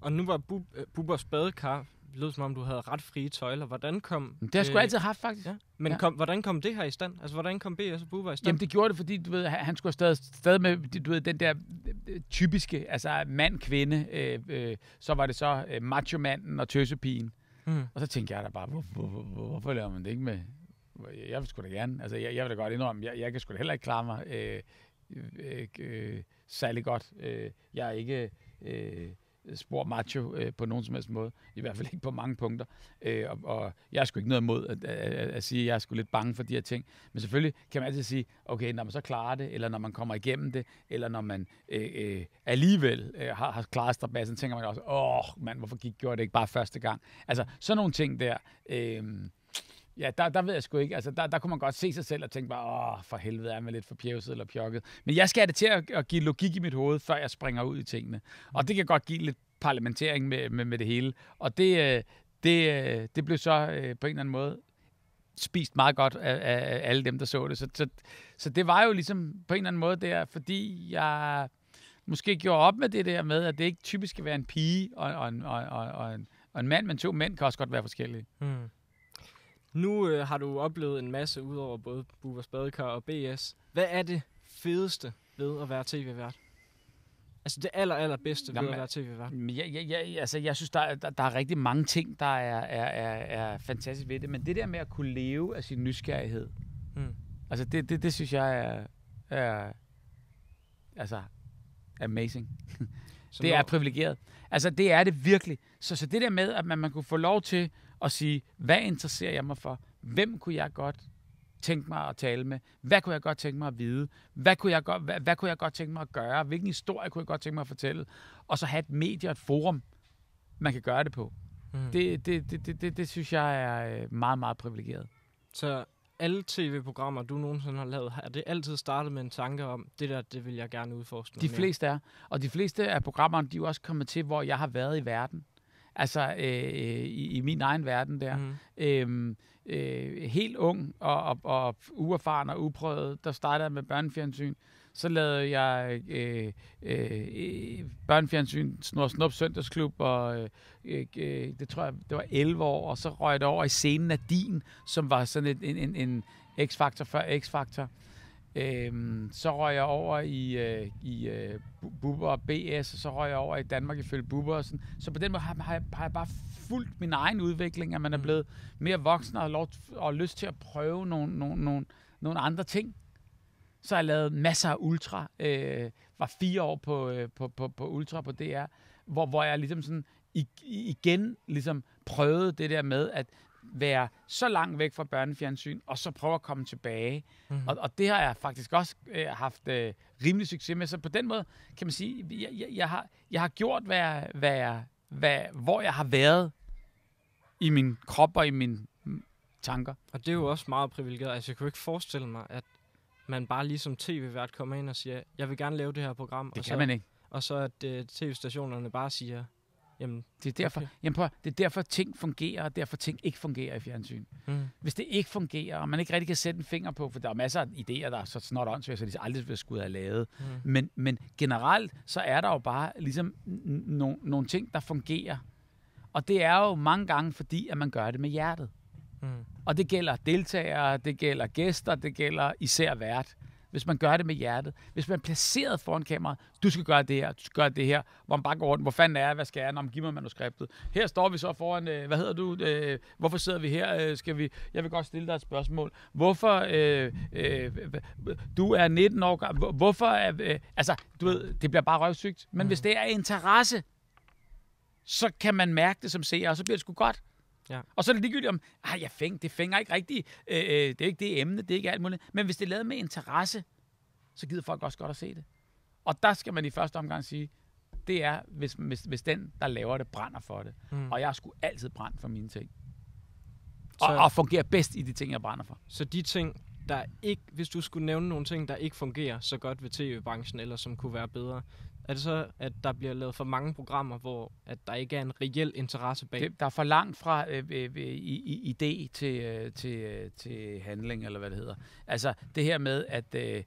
Og nu var Bub, uh, Bubbers badekar lød som om, du havde ret frie tøjler. Hvordan kom... Det har jeg sgu øh, altid haft, faktisk. Ja. Men ja. Kom, hvordan kom det her i stand? Altså, hvordan kom BS og Bubber i stand? Jamen, det gjorde det, fordi du ved, han skulle stadig, stadig med du ved, den der øh, typiske, altså mand-kvinde. Øh, øh, så var det så øh, macho-manden og tøsepigen. Mm. Og så tænkte jeg da bare, hvor, hvor, hvor, hvor, hvorfor laver man det ikke med... Jeg vil sgu da gerne. Altså, jeg, jeg vil da godt indrømme, jeg, jeg kan sgu da heller ikke klare mig øh, øh, øh, særlig godt. Øh, jeg er ikke... Øh, Øh, spor macho øh, på nogen som helst måde. I hvert fald ikke på mange punkter. Øh, og, og jeg er sgu ikke noget imod at, at, at, at sige, at jeg er sgu lidt bange for de her ting. Men selvfølgelig kan man altid sige, okay, når man så klarer det, eller når man kommer igennem det, eller når man øh, øh, alligevel øh, har, har klaret strabassen, tænker man også, åh, mand, hvorfor gik, gjorde det ikke bare første gang? Altså, sådan nogle ting der... Øh, Ja, der, der ved jeg sgu ikke. Altså, der, der kunne man godt se sig selv og tænke bare, åh, for helvede, er man lidt for pjævset eller pjokket. Men jeg skal have det til at, at give logik i mit hoved, før jeg springer ud i tingene. Og det kan godt give lidt parlamentering med, med, med det hele. Og det, øh, det, øh, det blev så øh, på en eller anden måde spist meget godt af, af alle dem, der så det. Så, så, så det var jo ligesom på en eller anden måde der, fordi jeg måske gjorde op med det der med, at det ikke typisk skal være en pige og, og, og, og, og, en, og en mand, men to mænd kan også godt være forskellige. Hmm. Nu øh, har du oplevet en masse ud over både Bubers Badekar og BS. Hvad er det fedeste ved at være tv-vært? Altså det aller, aller bedste ved at være tv-vært? Ja, ja, ja, altså, jeg synes, der, der, der er rigtig mange ting, der er, er, er, er fantastisk ved det. Men det der med at kunne leve af sin nysgerrighed, mm. altså det, det, det synes jeg er, er altså amazing. det er privilegeret. Altså det er det virkelig. Så, så det der med, at man, man kunne få lov til at sige, hvad interesserer jeg mig for? Hvem kunne jeg godt tænke mig at tale med? Hvad kunne jeg godt tænke mig at vide? Hvad kunne jeg godt, hvad, hvad kunne jeg godt tænke mig at gøre? Hvilken historie kunne jeg godt tænke mig at fortælle? Og så have et medie og et forum, man kan gøre det på. Mm. Det, det, det, det, det, det synes jeg er øh, meget, meget privilegeret. Så alle tv-programmer, du nogensinde har lavet, har det altid startet med en tanke om, det der, det vil jeg gerne udforske De fleste er. Og de fleste af programmerne, de er jo også kommet til, hvor jeg har været i verden. Altså øh, i, i min egen verden der. Mm. Øhm, øh, helt ung og, og, og uerfaren og uprøvet, der startede jeg med børnefjernsyn. Så lavede jeg øh, øh, børnefjernsyn, Snor Snup Søndagsklub, og øh, øh, det tror jeg, det var 11 år, og så røg det over i scenen af din, som var sådan en, en, en X-faktor før X-faktor. Øhm, så røg jeg over i, øh, i øh, Bubber og BS, og så røg jeg over i Danmark ifølge Bubber. Og sådan. Så på den måde har, har, jeg, har jeg bare fulgt min egen udvikling, at man er mm. blevet mere voksen og har lov, og lyst til at prøve nogle, nogle, nogle, nogle andre ting. Så har jeg lavet masser af ultra. Øh, var fire år på, øh, på, på, på ultra på DR, hvor, hvor jeg ligesom sådan igen ligesom prøvede det der med, at være så langt væk fra børnefjernsyn, og så prøve at komme tilbage. Mm-hmm. Og, og det har jeg faktisk også øh, haft øh, rimelig succes med. Så på den måde kan man sige, jeg, jeg, jeg, har, jeg har gjort, hvad, hvad, hvad, hvor jeg har været i min krop og i mine tanker. Og det er jo også meget privilegeret. Altså, jeg kan jo ikke forestille mig, at man bare ligesom tv-vært kommer ind og siger, jeg vil gerne lave det her program. Det og kan så, man ikke. Og så at uh, tv-stationerne bare siger, Jamen, Det er derfor, Okay. jamen prøv, det er derfor ting fungerer, og derfor ting ikke fungerer i fjernsyn. mm. Hvis det ikke fungerer, og man ikke rigtig kan sætte en finger på, for der er masser af idéer, der er så snart åndssvage, så de aldrig vil skulle have lavet. Mm. Men, men generelt, så er der jo bare ligesom nogle nogle ting, der fungerer. Og det er jo mange gange, fordi at man gør det med hjertet. Mm. Og det gælder deltagere, det gælder gæster, det gælder især vært. Hvis man gør det med hjertet. Hvis man er placeret foran kameraet, du skal gøre det her, du skal gøre det her, hvor man bare går rundt, hvor fanden er jeg, hvad skal jeg, Nå, men giv mig manuskriptet. Her står vi så foran, øh, hvad hedder du, øh, hvorfor sidder vi her, øh, skal vi, jeg vil godt stille dig et spørgsmål. Hvorfor, øh, øh, du er 19 år gammel, Hvor- hvorfor, er, øh, altså, du ved, det bliver bare røvsygt. Men Mm. hvis det er interesse, så kan man mærke det som seer, og så bliver det sgu godt. Ja. Og så er det ligegyldigt om, ah, jeg fæng, det fænger ikke rigtigt, øh, øh, det er ikke det emne, det er ikke alt muligt. Men hvis det er lavet med interesse, så gider folk også godt at se det. Og der skal man i første omgang sige, det er, hvis, hvis, hvis den, der laver det, brænder for det. Mm. Og jeg sgu altid brændt for mine ting. Så- Og, og fungerer bedst i de ting, jeg brænder for. Så de ting, der ikke, hvis du skulle nævne nogle ting, der ikke fungerer så godt ved tv-branchen, eller som kunne være bedre, er det så, at der bliver lavet for mange programmer, hvor at der ikke er en reel interesse bag? Det, der er for langt fra øh, øh, øh i, i, idé til, øh, til, øh, til handling, eller hvad det hedder. Altså det her med, at øh,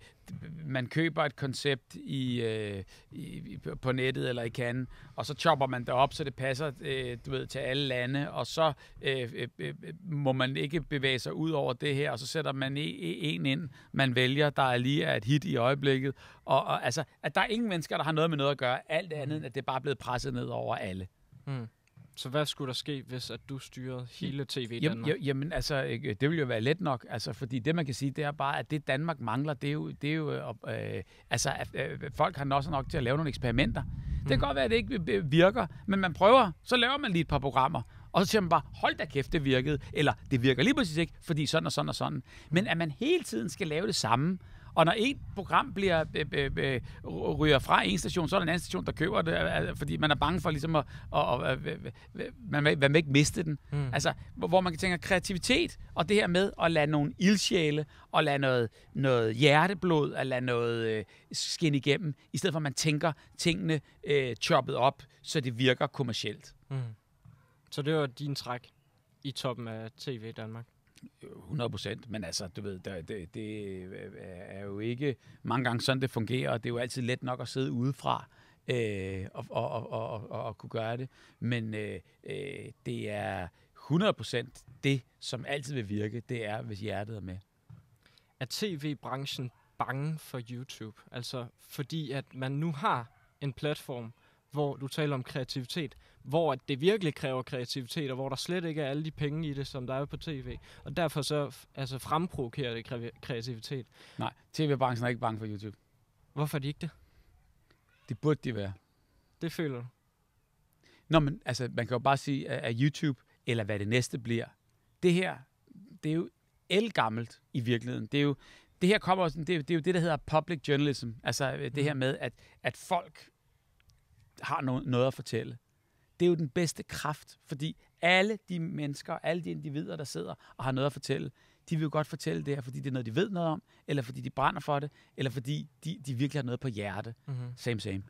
man køber et koncept i, øh, i, på nettet eller i kan, og så chopper man det op, så det passer øh, du ved, til alle lande, og så øh, øh, øh, øh må man ikke bevæge sig ud over det her, og så sætter man e, e, en ind, man vælger, der er lige er et hit i øjeblikket. Og, og altså, at der er ingen mennesker, der har noget med noget at gøre, alt andet, end at det er bare blevet presset ned over alle. Mm. Så hvad skulle der ske, hvis at du styrede hele tv i Jamen, Danmark? jamen, altså, det vil jo være let nok, altså, fordi det, man kan sige, det er bare, at det Danmark mangler, det er jo, det er jo øh, øh, altså, øh, folk har også nok til at lave nogle eksperimenter. Det kan Mhm. godt være, at det ikke øh, virker, men man prøver, så laver man lige et par programmer, og så siger man bare, hold da kæft, det virkede, eller det virker lige præcis ikke, fordi sådan og sådan og sådan. Men at man hele tiden skal lave det samme, og når et program bliver øh, øh, øh, ryger fra en station, så er der en anden station, der køber det, fordi man er bange for ligesom at, at, at, at, at man, man vil ikke miste den. Mm. Altså, hvor hvor man kan tænke kreativitet, og det her med at lade nogle ildsjæle, og lade noget, noget hjerteblod, at lade noget øh, skinne igennem, i stedet for at man tænker tingene øh, choppet op, så det virker kommercielt. Mm. Så det var din træk i toppen af tv i Danmark? 100 procent, men altså, du ved, det, det, det er jo ikke mange gange sådan, det fungerer, og det er jo altid let nok at sidde udefra øh, og, og, og, og, og, og kunne gøre det, men øh, øh, det er 100 procent det, som altid vil virke, det er, hvis hjertet er med. Er tv-branchen bange for YouTube? Altså fordi at man nu har en platform, hvor du taler om kreativitet, hvor det virkelig kræver kreativitet, og hvor der slet ikke er alle de penge i det, som der er på tv. Og derfor så altså fremprovokerer det kre- kreativitet. Nej, tv-branchen er ikke bange for YouTube. Hvorfor er de ikke det? Det burde de være. Det føler du. Nå, men altså, man kan jo bare sige, at YouTube, eller hvad det næste bliver, det her, det er jo elgammelt i virkeligheden. Det er jo, det her kommer også, det er, jo- det er jo det, der hedder public journalism. Altså øh, det her med, at, at folk har no, noget at fortælle. Det er jo den bedste kraft, fordi alle de mennesker, alle de individer, der sidder og har noget at fortælle, de vil jo godt fortælle det her, fordi det er noget, de ved noget om, eller fordi de brænder for det, eller fordi de, de virkelig har noget på hjerte. Mm-hmm. Same, same.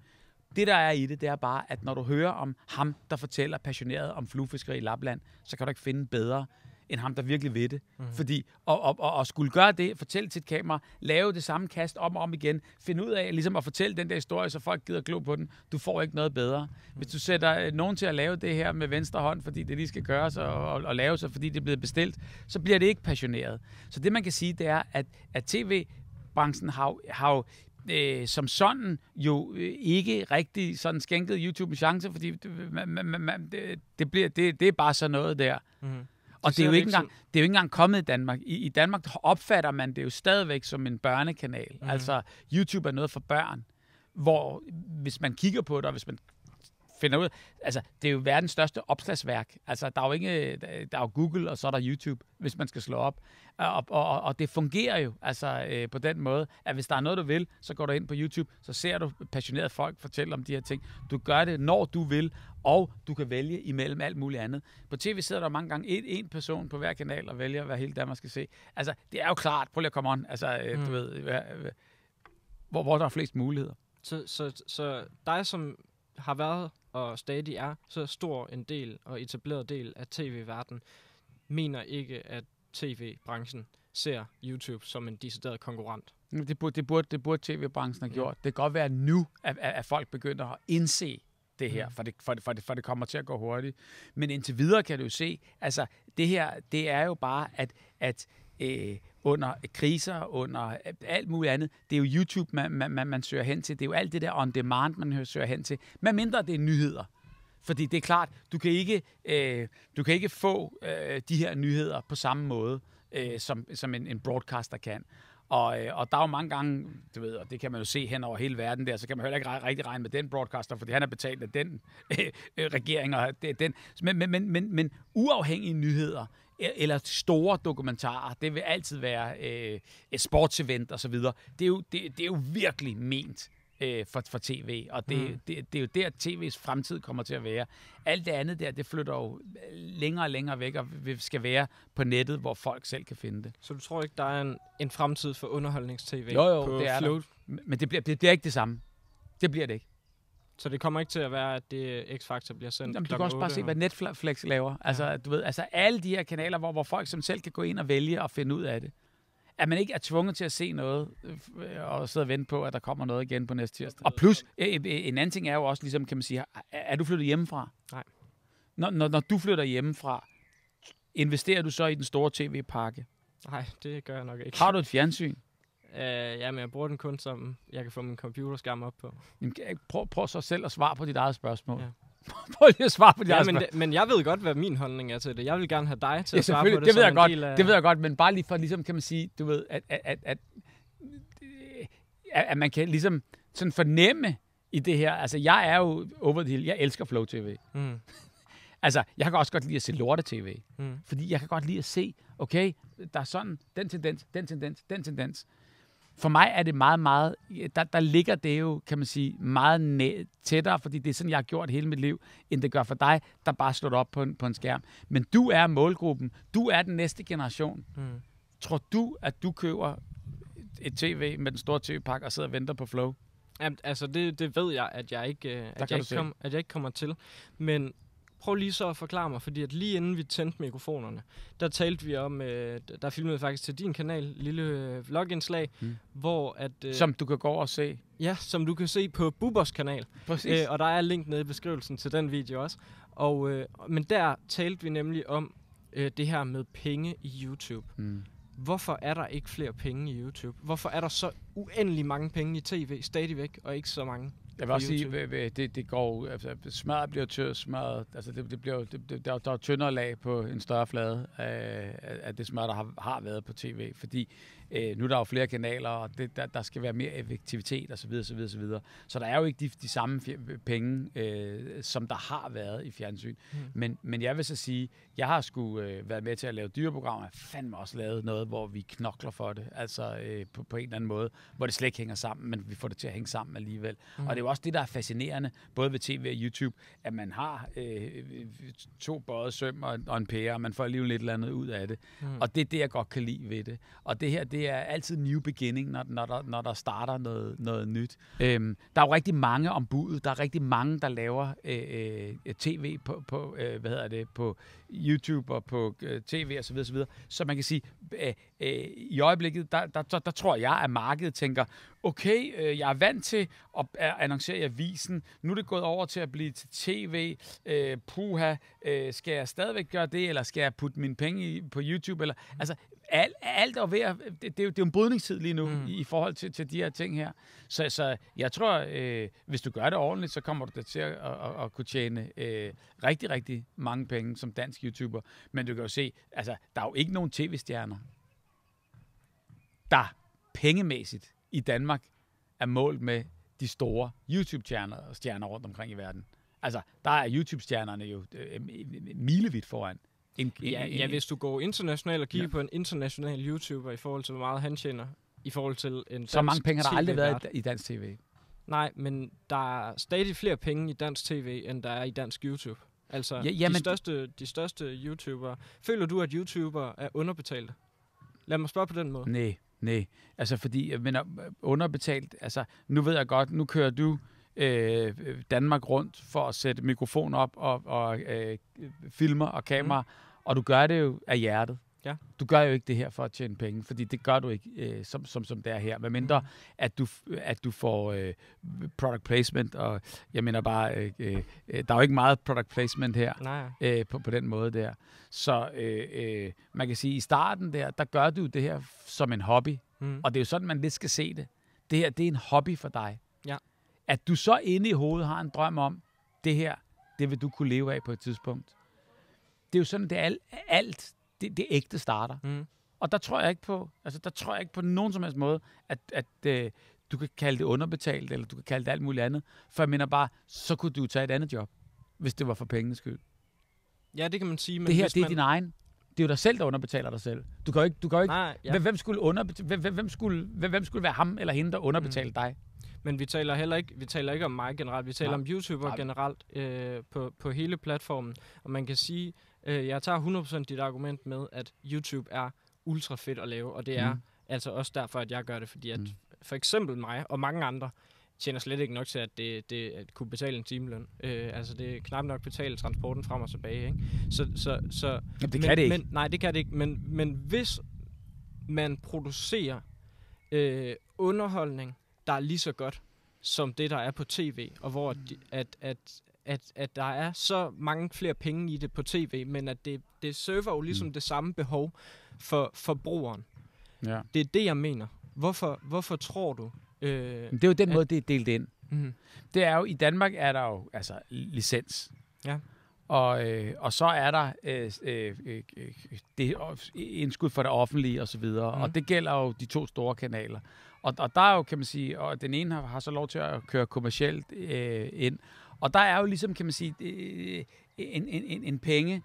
Det, der er i det, det er bare, at når du hører om ham, der fortæller passioneret om fluefiskeri i Lapland, så kan du ikke finde bedre end ham, der virkelig ved det. Mhm. Mm. Fordi at, at, at, at skulle gøre det, fortælle til et kamera, lave det samme kast om og om igen, finde ud af ligesom at fortælle den der historie, så folk gider glo på den, du får ikke noget bedre. Hvis du sætter øh, nogen til at lave det her med venstre hånd, fordi det lige skal gøres og, og, og lave sig, fordi det er blevet bestilt, så bliver det ikke passioneret. Så det, man kan sige, det er, at, at tv-branchen har, har øh, som sådan jo øh, ikke rigtig sådan skænket YouTube en chance, fordi det, man, man, man, det, det, bliver, det, det er bare sådan noget der. Mm-hmm. Og det, er jo ikke engang, det er jo ikke engang kommet i Danmark. I, I Danmark opfatter man det jo stadigvæk som en børnekanal. Mm. Altså, YouTube er noget for børn. Hvor, hvis man kigger på det, og hvis man finder ud altså, det er jo verdens største opslagsværk. Altså, der er jo ikke, der er jo Google, og så er der YouTube, hvis man skal slå op. Og, og, og det fungerer jo altså, øh, på den måde, at hvis der er noget, du vil, så går du ind på YouTube, så ser du passionerede folk fortælle om de her ting. Du gør det, når du vil, og du kan vælge imellem alt muligt andet. På tv sidder der mange gange en, en person på hver kanal og vælger, hvad hele Danmark skal se. Altså, det er jo klart. Prøv lige at komme on. Altså, øh, Mm. du ved, hvor, hvor der er flest muligheder. Så, så, så dig, som har været og stadig er så stor en del og etableret del af tv-verdenen, mener ikke, at tv-branchen ser YouTube som en decideret konkurrent. Det burde, det burde, det burde tv-branchen have gjort. Det kan godt være nu, at, at, folk begynder at indse det her, Mm. for det, for, det, for, det, for det kommer til at gå hurtigt. Men indtil videre kan du jo se, altså det her, det er jo bare, at, at øh, under kriser, under øh, alt muligt andet, det er jo YouTube, man, man, man, man søger hen til. Det er jo alt det der on demand, man søger hen til. Men mindre det er nyheder. Fordi det er klart, du kan ikke, øh, du kan ikke få øh, de her nyheder på samme måde, øh, som, som en, en broadcaster kan. Og, øh, og der er jo mange gange, du ved, og det kan man jo se hen over hele verden der, så kan man heller ikke rigtig regne med den broadcaster, fordi han er betalt af den øh, regering, og det, den. Men, men, men, men, men uafhængige nyheder, eller store dokumentarer, det vil altid være øh, et sportsevent og så videre. Det er jo, det, det er jo virkelig ment øh, for, for tv, og det, Mm. det, det er jo der, tv's fremtid kommer til at være. Alt det andet der, det flytter jo længere og længere væk, og vi- skal være på nettet, hvor folk selv kan finde det. Så du tror ikke, der er en, en fremtid for underholdnings-tv Jo, jo, på det er der. Flow? Men det bliver, det bliver ikke det samme. Det bliver det ikke. Så det kommer ikke til at være, at det X-Factor bliver sendt Jamen, du kan også bare 8, se, hvad Netflix laver. Altså, du ved, altså alle de her kanaler, hvor, hvor folk som selv kan gå ind og vælge og finde ud af det. At man ikke er tvunget til at se noget øh, og sidde og vente på, at der kommer noget igen på næste tirsdag. Og plus, øh, øh, en anden ting er jo også, ligesom kan man sige, er, er du flyttet hjemmefra? Nej. Når, når, når du flytter hjemmefra, investerer du så i den store tv-pakke? Nej, det gør jeg nok ikke. Har du et fjernsyn? Uh, ja, men jeg bruger den kun som, jeg kan få min computerskærm op på. Jamen, kan- Prøv, prøv så selv at svare på dit eget spørgsmål. Ja. prøv lige at svare på dit Ja, eget men, spørgsmål. men jeg ved godt, hvad min holdning er til det. Jeg vil gerne have dig til Ja, at svare på det, Det ved jeg godt. af... Det ved jeg godt, men bare lige for ligesom kan man sige, du ved, at, at, at, at, at, at man kan ligesom sådan fornemme i det her. Altså, jeg er jo over the hill. Jeg elsker Flow TV. Mm, Altså, jeg kan også godt lide at se lorte-tv. mm. Fordi jeg kan godt lide at se, okay, der er sådan, den tendens, den tendens, den tendens. For mig er det meget, meget, der, der ligger det jo, kan man sige, meget næ- tættere, fordi det er sådan, jeg har gjort hele mit liv, end det gør for dig, der bare slår op på en, på en skærm. Men du er målgruppen. Du er den næste generation. Mm. Tror du, at du køber et tv med den store tv-pakke og sidder og venter på Flow? Jamen, altså, det, det ved jeg, at jeg ikke, øh, at jeg ikke, kom, at jeg ikke kommer til. Men prøv lige så at forklare mig, fordi at lige inden vi tændte mikrofonerne, der talte vi om, øh, der filmede faktisk til din kanal, lille øh, vlogindslag, Mm. hvor at... Øh, Som du kan gå over og se. Ja, som du kan se på Bubers kanal. Præcis. Øh, og der er link nede i beskrivelsen til den video også. Og, øh, men der talte vi nemlig om øh, det her med penge i YouTube. Mm. Hvorfor er der ikke flere penge i YouTube? Hvorfor er der så uendelig mange penge i tv stadigvæk, og ikke så mange? Jeg vil også sige, det, det går, altså, smadret bliver tør, smadret, altså det, det bliver, det, det, der, er der er tyndere lag på en større flade af, af- af det smør, der har, har været på tv, fordi øh, nu er der jo flere kanaler, og det, der, der skal være mere effektivitet osv. osv., osv. Så der er jo ikke de, de samme penge, øh, som der har været i fjernsyn. Hmm. Men, men jeg vil så sige, jeg har sgu øh, været med til at lave dyreprogrammer. Jeg fandme også lavet noget, hvor vi knokler for det. Altså øh, på, på en eller anden måde, hvor det slet ikke hænger sammen, men vi får det til at hænge sammen alligevel. Mm. Og det er jo også det, der er fascinerende, både ved tv og YouTube, at man har øh, to bøjet søm og, og en pære, og man får alligevel et eller andet ud af det. Mm. Og det er det, jeg godt kan lide ved det. Og det her, det er altid new beginning, når, når, der, når der starter noget, noget nyt. Øhm, der er jo rigtig mange om budet. Der er rigtig mange, der laver øh, øh, tv på, på øh, hvad hedder det, på YouTube og på øh, tv osv. Så, videre, så, videre. så man kan sige, øh, øh, i øjeblikket, der, der, der, der tror jeg, at markedet tænker, okay, øh, jeg er vant til at annoncere i avisen, nu er det gået over til at blive til tv, øh, puha, øh, skal jeg stadigvæk gøre det, eller skal jeg putte mine penge i, på YouTube, eller, altså, alt, alt er ved at, det, det, er jo, det er jo en brydningstid lige nu, Mm. mm. i, i forhold til, til de her ting her. Så, så jeg tror, øh, hvis du gør det ordentligt, så kommer du da til at, at, at, at kunne tjene øh, rigtig, rigtig mange penge som dansk YouTuber. Men du kan jo se, altså, der er jo ikke nogen tv-stjerner, der pengemæssigt i Danmark er målt med de store YouTube-stjerner stjerner rundt omkring i verden. Altså, der er YouTube-stjernerne jo øh, milevidt foran. En, Ja, en- ja, hvis du går internationalt og kigger Ja. på en international YouTuber i forhold til, hvor meget han tjener, i forhold til en så mange penge har der aldrig været i, dansk tv. Nej, men der er stadig flere penge i dansk tv, end der er i dansk YouTube. Altså, ja, jamen- de, største, de største YouTubere. Føler du, at YouTubere er underbetalte? Lad mig spørge på den måde. Nej, nej. Altså fordi, jeg mener, underbetalt, altså nu ved jeg godt, nu kører du øh, Danmark rundt for at sætte mikrofon op og, og øh, filmer og kamera, mm. og du gør det jo af hjertet. Ja. Du gør jo ikke det her for at tjene penge, fordi det gør du ikke, øh, som, som, som det er her. Medmindre, mm. at, du, at du får øh, product placement, og jeg mener bare, øh, øh, der er jo ikke meget product placement her Nej. øh, på, på den måde der. Så øh, øh, man kan sige, at i starten der, der gør du det her som en hobby, Mm. og det er jo sådan, man lidt skal se det. Det her, det er en hobby for dig. Ja. At du så inde i hovedet har en drøm om, det her, det vil du kunne leve af på et tidspunkt. Det er jo sådan, det er alt, alt det, det ægte starter. Mm. Og der tror jeg ikke på, altså der tror jeg ikke på nogen som helst måde, at, at øh, du kan kalde det underbetalt, eller du kan kalde det alt muligt andet. For jeg mener bare, så kunne du tage et andet job, hvis det var for pengenes skyld. Ja, det kan man sige. Men det her, det er man... din egen. Det er jo dig selv, der underbetaler dig selv. Du kan jo ikke, du kan jo ikke Nej, ja. Hvem, hvem, skulle underbetale, hvem, hvem, hvem, skulle, hvem, hvem skulle være ham eller hende, der underbetalte mm. dig? Men vi taler heller ikke, vi taler ikke om mig generelt, vi taler Nej. om YouTuber Nej. generelt øh, på, på hele platformen. Og man kan sige, øh, jeg tager 100% dit argument med, at YouTube er ultra fedt at lave, og det er Mm. altså også derfor, at jeg gør det, fordi at Mm. for eksempel mig og mange andre tjener slet ikke nok til, at det, det at kunne betale en timeløn. Øh, altså det er knap nok betale transporten frem og tilbage. Ikke? Så, så, så, Jamen, det men, kan det ikke. Men, nej, det kan det ikke. Men, men hvis man producerer øh, underholdning, der er lige så godt som det, der er på tv, og hvor de, at, at, at, at der er så mange flere penge i det på tv, men at det, det server jo ligesom Mm. det samme behov for forbrugeren. ja. Det er det, jeg mener. Hvorfor, hvorfor tror du? Øh, det er jo den at- måde, det er delt ind. mm, Det er jo, i Danmark er der jo altså licens. Ja. Og, øh, og så er der øh, øh, øh, det indskud for det offentlige og så videre. Mhm. Mm. Og det gælder jo de to store kanaler. Og, og der er jo, kan man sige, og den ene har, har så lov til at køre kommercielt øh, ind. Og der er jo ligesom, kan man sige, øh, en, en, en, en penge,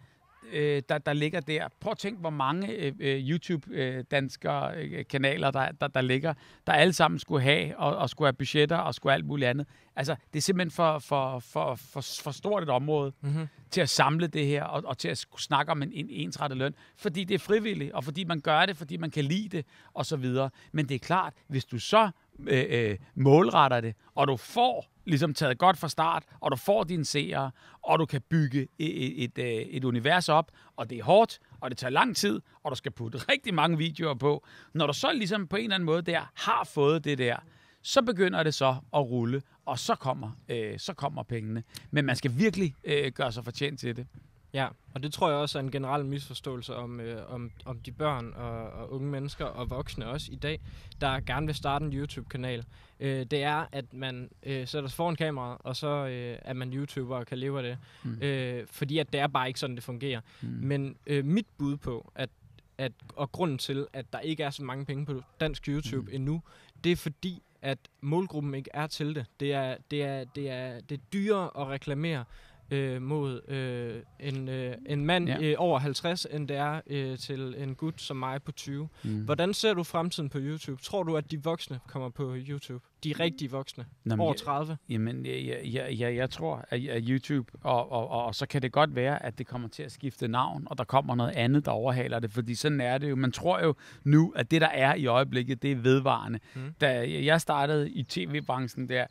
øh, der, der ligger der. Prøv at tænke, hvor mange øh, øh, YouTube-danskere øh, kanaler, der, der, der ligger, der alle sammen skulle have, og, og skulle have budgetter, og skulle alt muligt andet. Altså, det er simpelthen for, for, for, for, for stort et område mm-hmm. til at samle det her, og, og til at skulle snakke om en, en ensrettet løn, fordi det er frivilligt, og fordi man gør det, fordi man kan lide det, og så videre. Men det er klart, hvis du så øh, øh, målretter det, og du får ligesom taget godt fra start, og du får dine seere, og du kan bygge et, et, et, et univers op, og det er hårdt, og det tager lang tid, og du skal putte rigtig mange videoer på. Når du så ligesom på en eller anden måde der har fået det der, så begynder det så at rulle, og så kommer, øh, så kommer pengene. Men man skal virkelig øh, gøre sig fortjent til det. Ja, og det tror jeg også er en generel misforståelse om, øh, om, om de børn og, og unge mennesker og voksne også i dag, der gerne vil starte en YouTube-kanal. Øh, det er, at man øh, sætter sig foran kameraet, og så øh, er man YouTuber og kan leve af det. Mm. Øh, fordi at det er bare ikke sådan, det fungerer. Mm. Men øh, mit bud på, at, at, og grunden til, at der ikke er så mange penge på dansk YouTube Mm. endnu, det er fordi, at målgruppen ikke er til det. Det er, det er, det er, det er dyrere at reklamere øh, mod øh, en, øh, en mand Ja. øh, over 50, end det er øh, til en gut som mig på 20. Mm. Hvordan ser du fremtiden på YouTube? Tror du, at de voksne kommer på YouTube? De rigtige voksne? Nå, men over jeg- 30? Jamen, jeg, jeg, jeg, jeg, jeg tror, at, at YouTube, og, og, og, og så kan det godt være, at det kommer til at skifte navn, og der kommer noget andet, der overhaler det, fordi sådan er det jo. Man tror jo nu, at det, der er i øjeblikket, det er vedvarende. Mm. Da jeg startede i tv-branchen der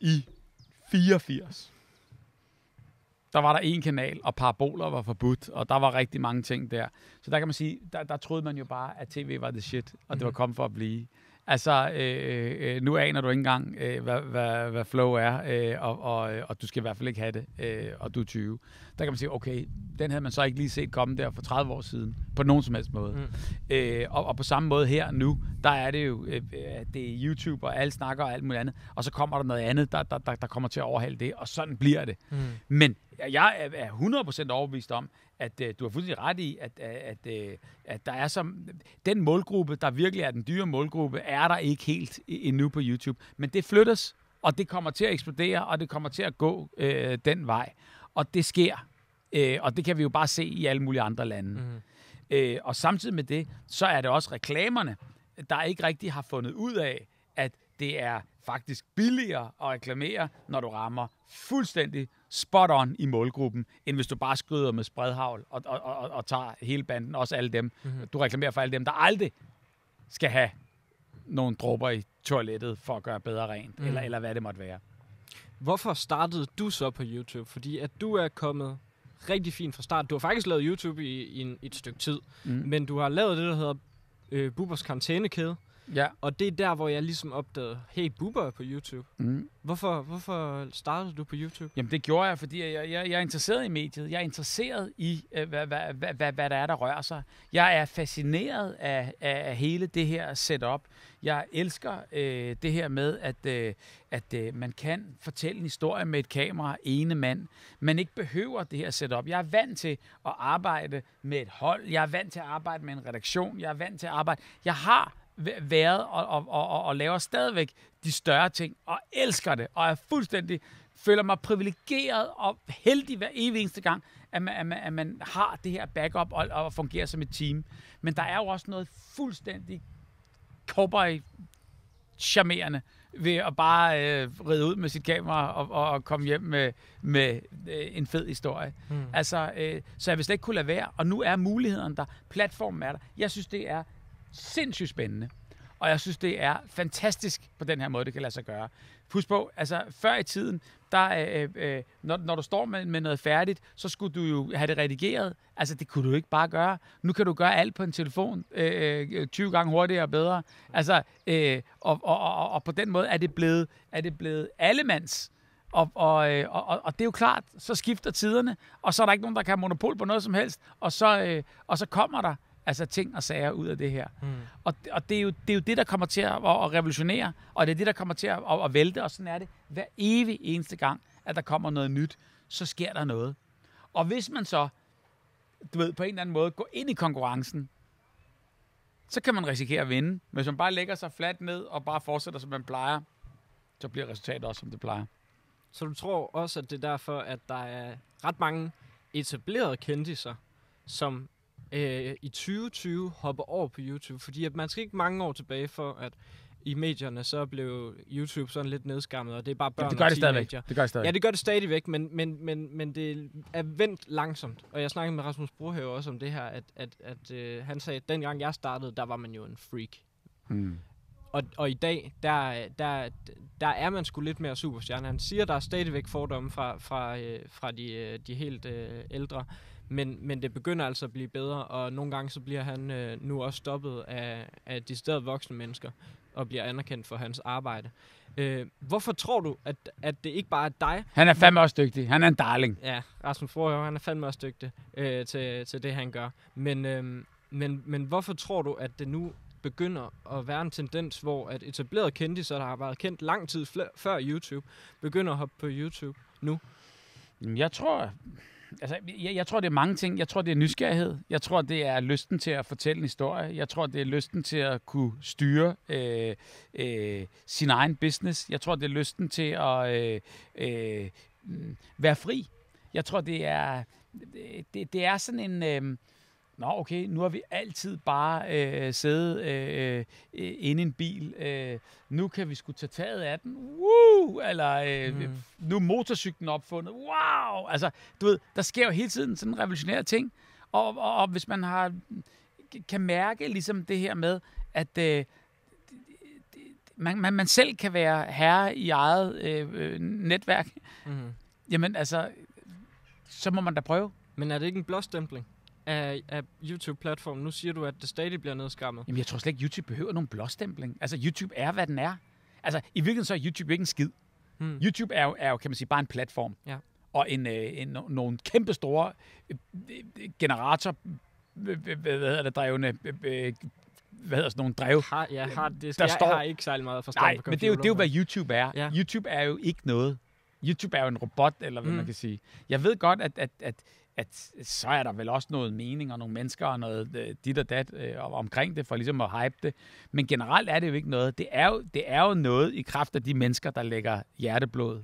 i 84, der var der en kanal, og paraboler var forbudt, og der var rigtig mange ting der. Så der kan man sige, der, der troede man jo bare, at tv var det shit, og det var Mhm. kommet for at blive. Altså, øh, øh, nu aner du ikke engang, øh, hvad, hvad, hvad flow er, øh, og, og, øh, og du skal i hvert fald ikke have det, øh, og du er 20. Der kan man sige, okay, den havde man så ikke lige set komme der for 30 år siden, på nogen som helst måde. Mm. Øh, og, og på samme måde her nu, der er det jo, øh, at det er YouTube, og alle snakker og alt muligt andet, og så kommer der noget andet, der, der, der, der kommer til at overhale det, og sådan bliver det. Mm. Men jeg er- er 100% overbevist om, at øh, du har fuldstændig ret i, at, at, øh, at der er som, den målgruppe, der virkelig er den dyre målgruppe, er der ikke helt endnu på YouTube. Men det flyttes, og det kommer til at eksplodere, og det kommer til at gå øh, den vej. Og det sker. Øh, og det kan vi jo bare se i alle mulige andre lande. Mm. Øh, og samtidig med det, så er det også reklamerne, der ikke rigtig har fundet ud af, at det er faktisk billigere at reklamere, når du rammer fuldstændig spot on i målgruppen, end hvis du bare skyder med spredhavl og, og, og, og tager hele banden, også alle dem. Mhm. Du reklamerer for alle dem, der aldrig skal have nogle dråber i toilettet for at gøre bedre rent, mm. eller, eller hvad det måtte være. Hvorfor startede du så på YouTube? Fordi at du er kommet rigtig fint fra start. Du har faktisk lavet YouTube i, i, en, et stykke tid, Mm. men du har lavet det, der hedder øh, Bubbers karantænekæde. Ja. Og det er der, hvor jeg ligesom opdagede, hey, Bubber er på YouTube. Mm. Hvorfor, hvorfor startede du på YouTube? Jamen det gjorde jeg, fordi jeg, jeg, jeg er interesseret i mediet. Jeg er interesseret i, øh, hvad, hvad, hvad, hvad, hvad der er, der rører sig. Jeg er fascineret af, af, af hele det her setup. Jeg elsker øh, det her med, at, øh, at øh, man kan fortælle en historie med et kamera ene mand. Man ikke behøver det her setup. Jeg er vant til at arbejde med et hold. Jeg er vant til at arbejde med en redaktion. Jeg er vant til at arbejde... Jeg har været og, og, og, og, laver stadigvæk de større ting, og elsker det, og er fuldstændig føler mig privilegeret og heldig hver evig eneste gang, at man, at man, at man har det her backup og, og fungerer som et team. Men der er jo også noget fuldstændig cowboy charmerende ved at bare øh, ride ud med sit kamera og, og, og komme hjem med, med øh, en fed historie. Hmm. Altså, øh, så jeg vil slet ikke kunne lade være. Og nu er muligheden der. Platformen er der. Jeg synes, det er sindssygt spændende. Og jeg synes, det er fantastisk på den her måde, det kan lade sig gøre. Husk på, altså før i tiden, der, øh, øh, øh, når, når du står med, med noget færdigt, så skulle du jo have det redigeret. Altså det kunne du ikke bare gøre. Nu kan du gøre alt på en telefon øh, øh 20 gange hurtigere og bedre. Altså, øh, og, og, og, og på den måde er det blevet, er det blevet allemands. Og, og, øh, og, og, og det er jo klart, så skifter tiderne, og så er der ikke nogen, der kan have monopol på noget som helst, og så, øh, og så kommer der altså ting og sager ud af det her. Hmm. Og, og det, er jo, det er jo det, der kommer til at, at, revolutionere, og det er det, der kommer til at, at, at vælte, og sådan er det. Hver evig eneste gang, at der kommer noget nyt, så sker der noget. Og hvis man så, du ved, på en eller anden måde går ind i konkurrencen, så kan man risikere at vinde. Men hvis man bare lægger sig fladt ned og bare fortsætter, som man plejer, så bliver resultatet også, som det plejer. Så du tror også, at det er derfor, at der er ret mange etablerede kendiser, som øh, i 2020 hopper over på YouTube? Fordi at man skal ikke mange år tilbage for, at i medierne, så blev YouTube sådan lidt nedskammet, og det er bare børn Ja, det gør og det stadigvæk. Det gør det stadigvæk. Ja, det gør det stadigvæk, men, men, men, men det er vendt langsomt. Og jeg snakkede med Rasmus Brohave også om det her, at, at, at øh, han sagde, at dengang jeg startede, der var man jo en freak. Mm. Og, og i dag, der, der, der er man sgu lidt mere superstjerne. Han siger, der er stadigvæk fordomme fra, fra, øh, fra de, øh, de helt øh, ældre, men, men det begynder altså at blive bedre, og nogle gange så bliver han øh, nu også stoppet af, af de stadig voksne mennesker, og bliver anerkendt for hans arbejde. Øh, hvorfor tror du, at, at det ikke bare er dig, Han er fandme også dygtig. Han er en darling. Ja, Rasmus Brohave, han er fandme også dygtig øh, til, til det, han gør. Men, øh, men, men hvorfor tror du, at det nu begynder at være en tendens, hvor at etablerede kendtiser, der har været kendt lang tid før YouTube, begynder at hoppe på YouTube nu? Jeg tror, altså, jeg, jeg tror, det er mange ting. Jeg tror, det er nysgerrighed. Jeg tror, det er lysten til at fortælle en historie. Jeg tror, det er lysten til at kunne styre øh, øh, sin egen business. Jeg tror, det er lysten til at øh, øh, mm, være fri. Jeg tror, det er, det, det er sådan en... Øh, Nå, okay, nu har vi altid bare øh, siddet øh, øh, inde i en bil. Øh, nu kan vi sgu tage taget af den. Woo! Eller øh, Mm. mm. nu er motorcyklen opfundet. Wow! Altså, du ved, der sker jo hele tiden sådan revolutionære ting. Og, og, og hvis man har kan mærke ligesom det her med, at øh, man, man, man selv kan være herre i eget øh, øh, netværk, Mm-hmm. jamen altså, så må man da prøve. Men er det ikke en blåstempling af, af YouTube-platformen? Nu siger du, at det stadig bliver nedskammet. Jamen, jeg tror slet ikke, YouTube behøver nogen blåstempling. Altså, YouTube er, hvad den er. Altså, i virkeligheden så er YouTube ikke en skid. Hmm. YouTube er jo, er jo kan man sige, bare en platform. Ja. Og en, øh, en, no- nogle kæmpe store øh, øh, generator, øh, øh, hvad hedder det, drevne, øh, øh, hvad hedder sådan nogle drev. Har, ja, har, det, Der jeg står... har ikke særlig meget forstand Nej, på men det er, jo, det er jo, computer, hvad YouTube er. Ja. YouTube er jo ikke noget. YouTube er jo en robot, eller hvad Mm. man kan sige. Jeg ved godt, at, at, at, at så er der vel også noget mening og nogle mennesker og noget øh, dit og dat øh, om- omkring det, for ligesom at hype det. Men generelt er det jo ikke noget. Det er jo, det er jo noget i kraft af de mennesker, der lægger hjerteblod.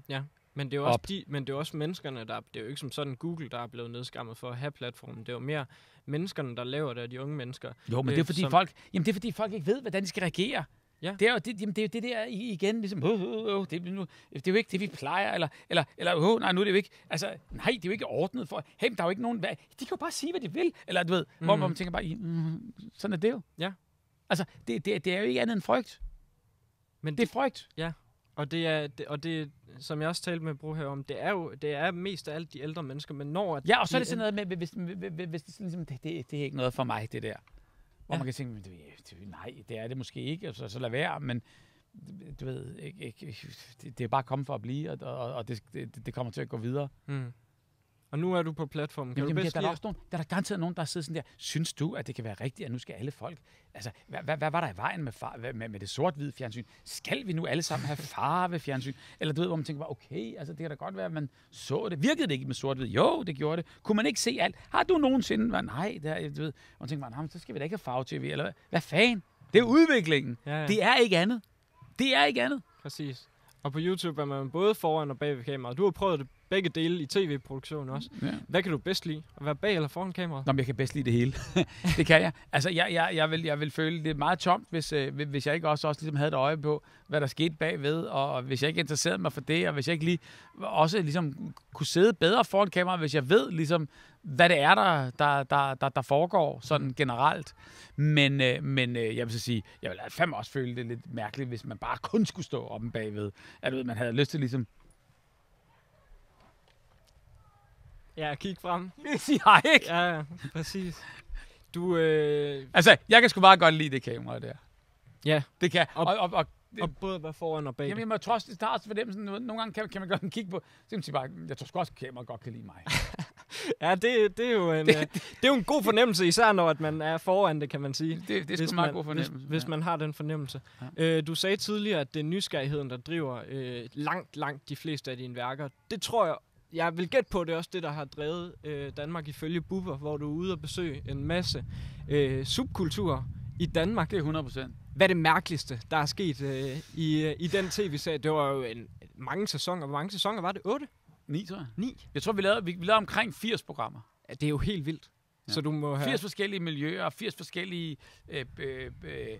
Men det er jo også, op. de, men det er også menneskerne, der det er jo ikke som sådan Google, der er blevet nedskammet for at have platformen. Det er jo mere menneskerne, der laver det, og de unge mennesker. Jo, men Øh, det er fordi som- folk, jamen det er fordi folk ikke ved, hvordan de skal reagere. Ja. Det er jo det, jamen det, er jo det der igen, ligesom, øh, øh, øh, det, er nu, det er jo ikke det, vi plejer, eller, eller, eller øh, nej, nu er det jo ikke, altså, nej, det er jo ikke ordnet for, hey, der er jo ikke nogen, hvad, de kan jo bare sige, hvad de vil, eller du ved, mm. hvor, Mhm. hvor man tænker bare, mm, sådan er det jo. Ja. Altså, det, det, det er jo ikke andet end frygt. Men Det er frygt. Og det er, det, og det, som jeg også talte med Bro her om, det er jo det er mest af alt de ældre mennesker, men når... At Ja, og så er de det sådan noget med, hvis, hvis, hvis, hvis ligesom, det, det, det er ikke noget for mig, det der. Hvor Ja. man kan tænke, men det, nej, det er det måske ikke, og så, så lad være, men du ved, ikke, ikke, det, det er bare kommet for at blive, og, og, og det, det, det kommer til at gå videre. Mm. Og nu er du på platformen. Kan Jamen, du bedst der, er der, også nogen, der er der garanteret nogen, der sidder sådan der, synes du, at det kan være rigtigt, at nu skal alle folk, altså, hvad, hvad, hvad var der i vejen med, far, med, med det sort-hvide fjernsyn? Skal vi nu alle sammen have farve fjernsyn? Eller du ved, hvor man tænker, okay, altså det kan da godt være, at man så det. Virkede det ikke med sort-hvid? Jo, det gjorde det. Kunne man ikke se alt? Har du nogensinde nej, det er, du ved, og man tænker bare, "Nå, men så skal vi da ikke have farve-tv, eller hvad, hvad fanden? Det er udviklingen. Ja, ja. Det er ikke andet. Det er ikke andet. Præcis. Og på YouTube er man både foran og bag ved kameraet. Du har prøvet det begge dele i tv-produktionen også. Ja. Hvad kan du bedst lide? At være bag eller foran kameraet? Nå, men jeg kan bedst lide det hele. det kan jeg. Altså, jeg, jeg, jeg, vil, jeg vil føle, det er meget tomt, hvis, øh, hvis- jeg ikke også, også ligesom havde et øje på, hvad der skete bagved, og hvis jeg ikke interesserede mig for det, og hvis jeg ikke lige også ligesom kunne sidde bedre foran kameraet, hvis jeg ved ligesom, hvad det er, der, der, der, der, der foregår sådan generelt. Men, øh, men øh, jeg vil så sige, jeg vil fandme også føle det lidt mærkeligt, hvis man bare kun skulle stå oppe bagved. At du ved, man havde lyst til ligesom, Ja, kig frem. sige hej, ikke? Ja, ja, præcis. Du, øh, Altså, jeg kan sgu meget godt lide det kamera der. Ja. Det kan. Og- Og, og, og, og både være foran og bag. Jamen, jeg tror også, det starter for dem. Sådan, noget- nogle gange kan, kan man godt kigge på, så kan man sige bare, jeg tror sgu også, at kameraet godt kan lide mig. Ja, det, det, er jo en, det, det er jo en god fornemmelse, især når at man er foran det, kan man sige. Det, det er sgu hvis en meget man, god fornemmelse. Hvis, hvis ja. man har den fornemmelse. Ja. Øh, du sagde tidligere, at det er nysgerrigheden, der driver øh, langt, langt de fleste af dine værker. Det tror jeg, jeg vil gætte på, det er også det, der har drevet øh, Danmark ifølge Bubber, hvor du er ude og besøge en masse øh, subkulturer i Danmark. Det er 100 procent. Hvad er det mærkeligste, der er sket øh, i, øh, i den tv-serie? Det var jo en, mange sæsoner. Hvor mange sæsoner var det? 8? 9, tror jeg. 9? Jeg tror, vi lavede, vi, vi lavede omkring 80 programmer. Ja, det er jo helt vildt. Ja. Så du må have... 80 forskellige miljøer, 80 forskellige... Øh, øh, øh,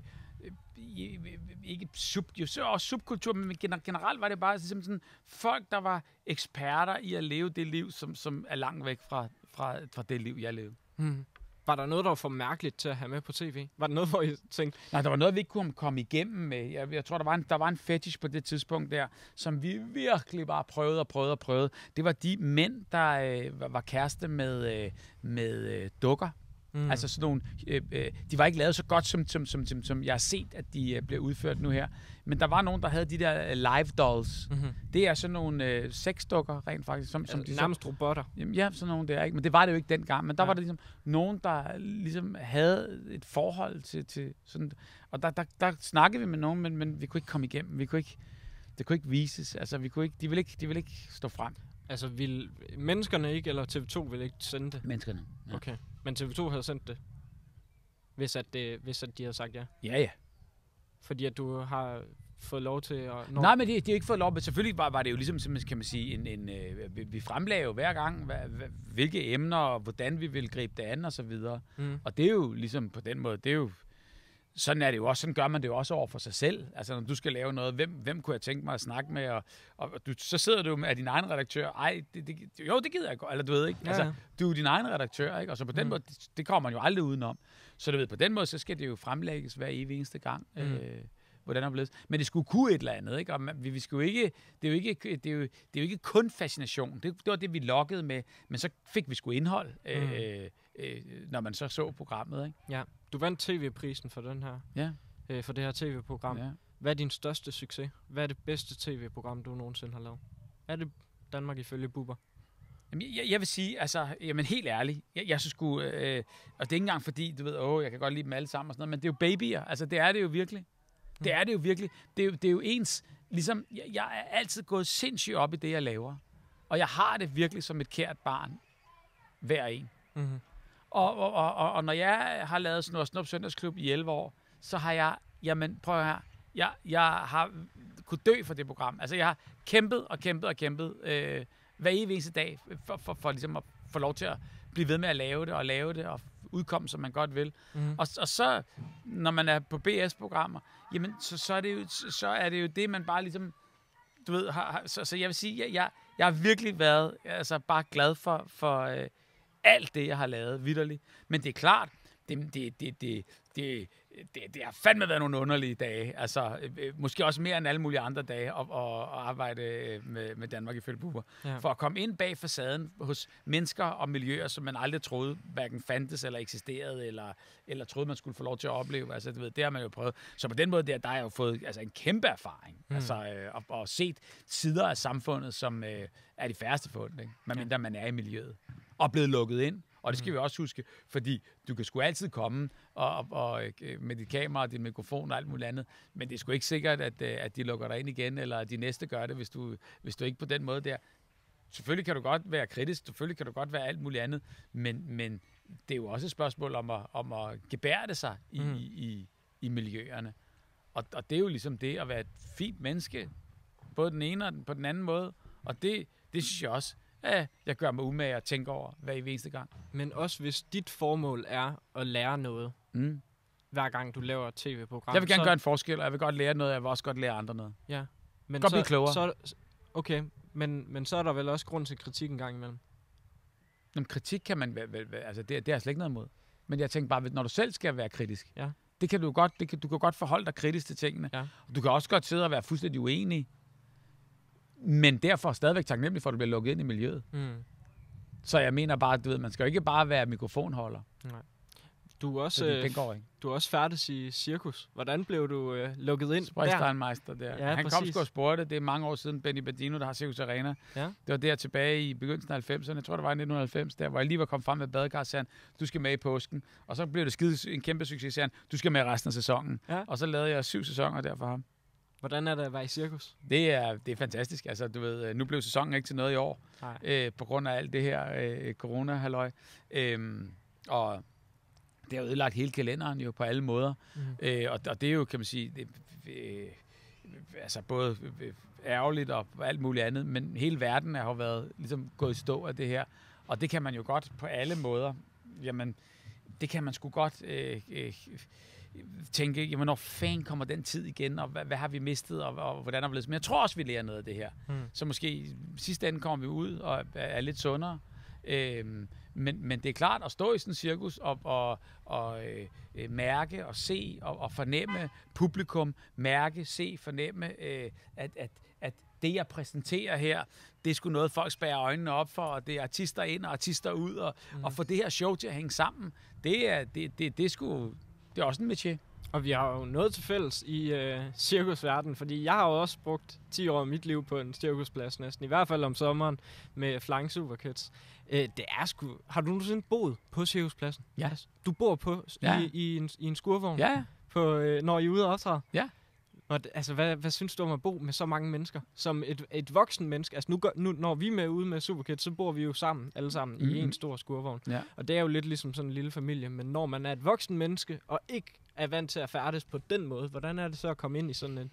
ikke sub, jo så også subkultur, men gener- generelt var det bare ligesom sådan, folk, der var eksperter i at leve det liv, som, som er langt væk fra, fra, fra det liv, jeg levede. Hmm. Var der noget, der var for mærkeligt til at have med på tv? Var der noget, hvor I tænkte, Nej, der var noget, vi ikke kunne komme igennem med. Jeg, jeg tror, der var, en, der var en fetish på det tidspunkt der, som vi virkelig bare prøvede og prøvede og prøvede. Det var de mænd, der øh, var- var kæreste med, øh, med øh, dukker. Mm. Altså sådan nogle, øh, øh, de var ikke lavet så godt, som, som, som, som, som jeg har set, at de øh, bliver udført nu her. Men der var nogen, der havde de der øh, live dolls. mm-hmm. Det er sådan nogle øh, sexdukker, rent faktisk. Som, som altså, de så, nærmest robotter. Jamen, ja, sådan nogle der, ikke? Men det var det jo ikke dengang. Men der ja. var der ligesom nogen, der ligesom havde et forhold til, til sådan... Og der, der, der snakkede vi med nogen, men, men vi kunne ikke komme igennem. Vi kunne ikke, det kunne ikke vises. Altså, vi kunne ikke, de, ville ikke, de ville ikke stå frem. Altså, vil menneskerne ikke, eller TV2 vil ikke sende det? Menneskerne. Ja. Okay. Men TV2 havde sendt det, hvis at, det, hvis at de havde sagt ja. Ja, ja. Fordi at du har fået lov til at... Når... Nej, men de, de har ikke fået lov, men selvfølgelig var, var det jo ligesom, som, kan man sige, en, en, øh, vi, fremlagde jo hver gang, hvad, hvilke emner, og hvordan vi ville gribe det an, og så videre. Mm. Og det er jo ligesom på den måde, det er jo, sådan er det jo også, sådan gør man det jo også over for sig selv. Altså når du skal lave noget, hvem, hvem kunne jeg tænke mig at snakke med, og, og du, så sidder du med din egen redaktør, ej, det, det, jo, det gider jeg godt, eller du ved ikke, Ja, altså, du er din egen redaktør, ikke? Og så på den Mm. måde, det, det kommer man jo aldrig udenom. Så du ved, på den måde, så skal det jo fremlægges hver evig eneste gang. Mm. Øh, hvordan det blevet. Men det skulle kunne et eller andet, ikke? Og man, vi, vi skulle ikke, det er jo ikke, det er jo, det er jo ikke kun fascination. Det, det var det, vi lokkede med, men så fik vi sgu indhold, øh, øh, når man så så programmet, ikke? Ja. Du vandt tv-prisen for den her, Ja, øh, for det her tv-program. ja. Hvad er din største succes? Hvad er det bedste tv-program, du nogensinde har lavet? Er det Danmark ifølge Bubber? Jamen, jeg, jeg vil sige, altså, jamen helt ærligt, jeg, jeg synes sgu, øh, og det er ikke engang fordi, du ved, åh, jeg kan godt lide dem alle sammen og sådan noget, men det er jo babyer, altså det er det jo virkelig. Det er det jo virkelig. Det er jo, det er jo ens, ligesom, jeg, jeg er altid gået sindssygt op i det, jeg laver. Og jeg har det virkelig som et kært barn, hver en. Mm-hmm. Og, og, og, og, og når jeg har lavet sådan noget Snup Søndagsklub i 11 år, så har jeg, jamen prøv her, jeg, jeg har kunne dø for det program. Altså jeg har kæmpet og kæmpet og kæmpet øh, hver evig eneste dag, for, for, for ligesom at få lov til at blive ved med at lave det og lave det og udkomme, som man godt vil. Mm-hmm. Og, og så, når man er på BS-programmer, jamen, så, så, er det jo, så, så er det jo det, man bare ligesom, du ved, har, har, så, så jeg vil sige, jeg, jeg, jeg har virkelig været altså, bare glad for, for øh, alt det, jeg har lavet, vidderligt. Men det er klart, det, det, det, det, det det, det har fandme været nogle underlige dage. Altså, øh, øh, måske også mere end alle mulige andre dage at, at, at arbejde øh, med, med Danmark ifølge Bubber. Ja. For at komme ind bag facaden hos mennesker og miljøer, som man aldrig troede hverken fandtes eller eksisterede, eller, eller troede, man skulle få lov til at opleve. Altså, du ved, det har man jo prøvet. Så på den måde der, der har jeg jo fået altså, en kæmpe erfaring. Mm. Altså, øh, og, og set sider af samfundet, som øh, er de færreste fundet, ikke? medmindre ja. man er i miljøet. Og blevet lukket ind. Og det skal vi også huske, fordi du kan sgu altid komme og, og, øh, med dit kamera og din mikrofon og alt muligt andet, men det er sgu ikke sikkert, at, øh, at de lukker dig ind igen, eller at de næste gør det, hvis du, hvis du ikke på den måde der. Selvfølgelig kan du godt være kritisk, selvfølgelig kan du godt være alt muligt andet, men, men det er jo også et spørgsmål om at, om at gebærde sig i, Mm. i, i, i miljøerne. Og, og det er jo ligesom det at være et fint menneske, både den ene og den, på den anden måde. Og det, det synes jeg også, at jeg gør mig umage at tænke over hver eneste gang. Men også hvis dit formål er at lære noget, Mm. hver gang du laver et tv-program. Jeg vil gerne så, gøre en forskel, og jeg vil godt lære noget, og jeg vil også godt lære andre noget. Ja. Men Godt så, blive klogere. Så, okay, men, men så er der vel også grund til kritik en gang imellem. Jamen, kritik kan man vel, altså det, det er slet ikke noget imod. Men jeg tænker bare, når du selv skal være kritisk, Ja. det kan du godt, det kan, du kan godt forholde dig kritisk til tingene. Ja. Du kan også godt sidde og være fuldstændig uenig, men derfor stadigvæk taknemmelig for, at du bliver lukket ind i miljøet. Mm. Så jeg mener bare, du ved, man skal jo ikke bare være mikrofonholder. Du er også, Så det, øh, går ikke. du er også færdig i cirkus. Hvordan blev du øh, lukket ind der? Sprechsteinmeister der. Ja, Han kom præcis. sgu og spurgte, det er mange år siden, Benny Badino, der har Circus Arena. Ja. Det var der tilbage i begyndelsen af 90'erne, jeg tror det var i 1990, der, hvor jeg lige var kommet frem med badekar, sagde han, du skal med i påsken. Og så blev det skide en kæmpe succes, sagde han, du skal med resten af sæsonen. Ja. Og så lavede jeg syv sæsoner der for ham. Hvordan er det at være i cirkus? Det er, det er fantastisk. Altså, du ved, nu blev sæsonen ikke til noget i år, øh, på grund af alt det her øh, corona-halløj. Øhm, og det har ødelagt hele kalenderen jo på alle måder. Mm. Øh, og, og det er jo, kan man sige, det, øh, altså både øh, ærgerligt og alt muligt andet, men hele verden har jo været ligesom gået i stå af det her. Og det kan man jo godt på alle måder, jamen, det kan man sgu godt øh, øh, tænke, jamen, hvornår fanden kommer den tid igen, og hvad, hvad har vi mistet, og, og hvordan vi levet? Men jeg tror også, vi lærer noget af det her. Mm. Så måske sidste ende kommer vi ud og er, er lidt sundere. Øhm, men, men det er klart at stå i sådan en cirkus og, og, og øh, øh, mærke og se og, og fornemme publikum, mærke, se, fornemme, øh, at, at, at det, jeg præsenterer her, det er sgu noget, folk spærer øjnene op for, og det er artister ind og artister ud, og, mm. og få det her show til at hænge sammen, det er, det, det, det er sgu, det er også en métier. Og vi har jo noget til fælles i øh, cirkusverdenen, fordi jeg har jo også brugt 10 år af mit liv på en cirkusplads næsten, i hvert fald om sommeren med Flying Superkids. Øh, det er sgu... Har du nogensinde boet på cirkuspladsen? Ja. Altså, Du bor på ja. i, i, en, i en skurvogn, Ja, på, øh, når I er ude og optræde? Ja. Og, d- altså, hvad, hvad synes du om at bo med så mange mennesker? Som et, et voksen menneske. Altså, nu, gør, nu, når vi er med ude med Superkids, så bor vi jo sammen, alle sammen, mm. Mhm. i en stor skurvogn. ja. Og det er jo lidt ligesom sådan en lille familie. Men når man er et voksen menneske, og ikke er vant til at færdes på den måde, hvordan er det så at komme ind i sådan en,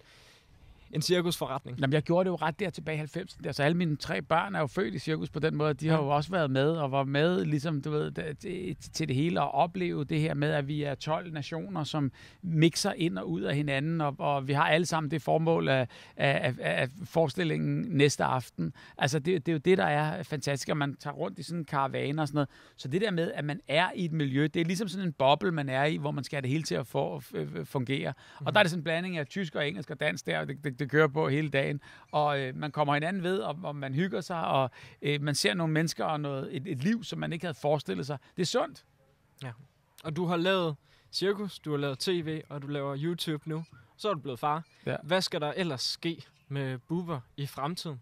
en cirkusforretning? Jamen, jeg gjorde det jo ret der tilbage i 90'erne. Altså, alle mine tre børn er jo født i cirkus på den måde. De har jo også været med, og var med ligesom, du ved, til- til det hele, og opleve det her med, at vi er 12 nationer, som mixer ind og ud af hinanden, og, og vi har alle sammen det formål af, af, af, forestillingen næste aften. Altså, det, det er jo det, der er fantastisk, at man tager rundt i sådan en karavane og sådan noget. Så det der med, at man er i et miljø, det er ligesom sådan en boble, man er i, hvor man skal have det hele til at få, f- f- fungere. Og der er det sådan en blanding af tysk og engelsk og dansk der, og det, det, det kører på hele dagen. Og øh, man kommer hinanden ved, og, og man hygger sig, og øh, man ser nogle mennesker og noget, et, et liv, som man ikke havde forestillet sig. Det er sundt. Og du har lavet cirkus, du har lavet tv, og du laver YouTube nu. Så er du blevet far. Ja. Hvad skal der ellers ske med Bubber i fremtiden?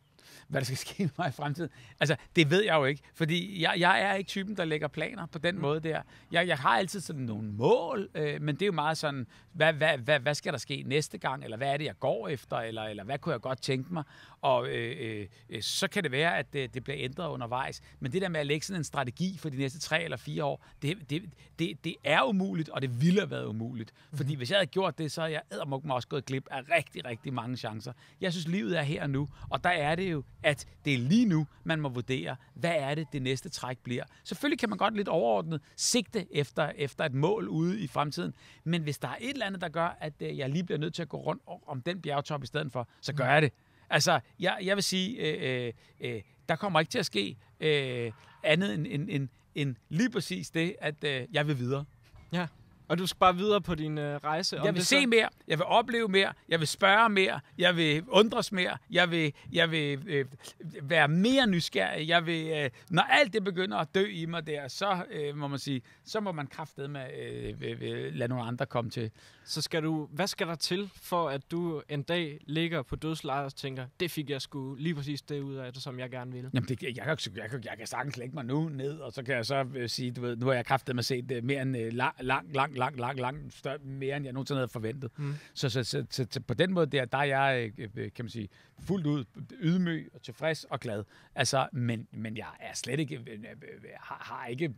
Hvad der skal ske med mig i fremtiden. Altså, det ved jeg jo ikke, fordi jeg, jeg er ikke typen, der lægger planer på den mm. måde der. Jeg, jeg har altid sådan nogle mål, øh, men det er jo meget sådan, hvad, hvad, hvad, hvad skal der ske næste gang, eller hvad er det, jeg går efter, eller, eller hvad kunne jeg godt tænke mig? Og øh, øh, så kan det være, at det, det bliver ændret undervejs. Men det der med at lægge sådan en strategi for de næste tre eller fire år, det, det, det, det er umuligt, og det ville have været umuligt. Fordi hvis jeg havde gjort det, så havde jeg ædermuk mig også gået glip af rigtig, rigtig mange chancer. Jeg synes, livet er her og nu, og der er det jo, at det er lige nu, man må vurdere, hvad er det, det næste træk bliver. Selvfølgelig kan man godt lidt overordnet sigte efter, efter et mål ude i fremtiden, men hvis der er et eller andet, der gør, at øh, jeg lige bliver nødt til at gå rundt om den bjergtop i stedet for, så gør jeg det. Altså, jeg, jeg vil sige, øh, øh, øh, der kommer ikke til at ske øh, andet end, end, end, end lige præcis det, at øh, jeg vil videre. Og du skal bare videre på din øh, rejse. Om Jeg vil det se så, mere, jeg vil opleve mere, jeg vil spørge mere, jeg vil undres mere, jeg vil, jeg vil øh, være mere nysgerrig, jeg vil, øh, når alt det begynder at dø i mig der, så øh, må man sige, så må man kraftedeme med øh, vil, vil lade nogle andre komme til. så skal du, hvad skal der til, for at du en dag ligger på dødslejet og tænker, det fik jeg sgu lige præcis det ud af det, som jeg gerne ville. Jamen, det, jeg, kan, jeg, kan, jeg kan sagtens lægge mig nu ned, og så kan jeg så øh, sige, du ved, nu har jeg kraftet med set øh, mere end øh, lang, lang, lang, lang, lang, lang, større, mere end jeg nogensinde havde forventet. Mm. Så, så, så, så, så på den måde der, der er jeg, øh, øh, kan man sige, fuldt ud ydmyg og tilfreds og glad. Altså, men, men jeg er slet ikke, øh, har, har ikke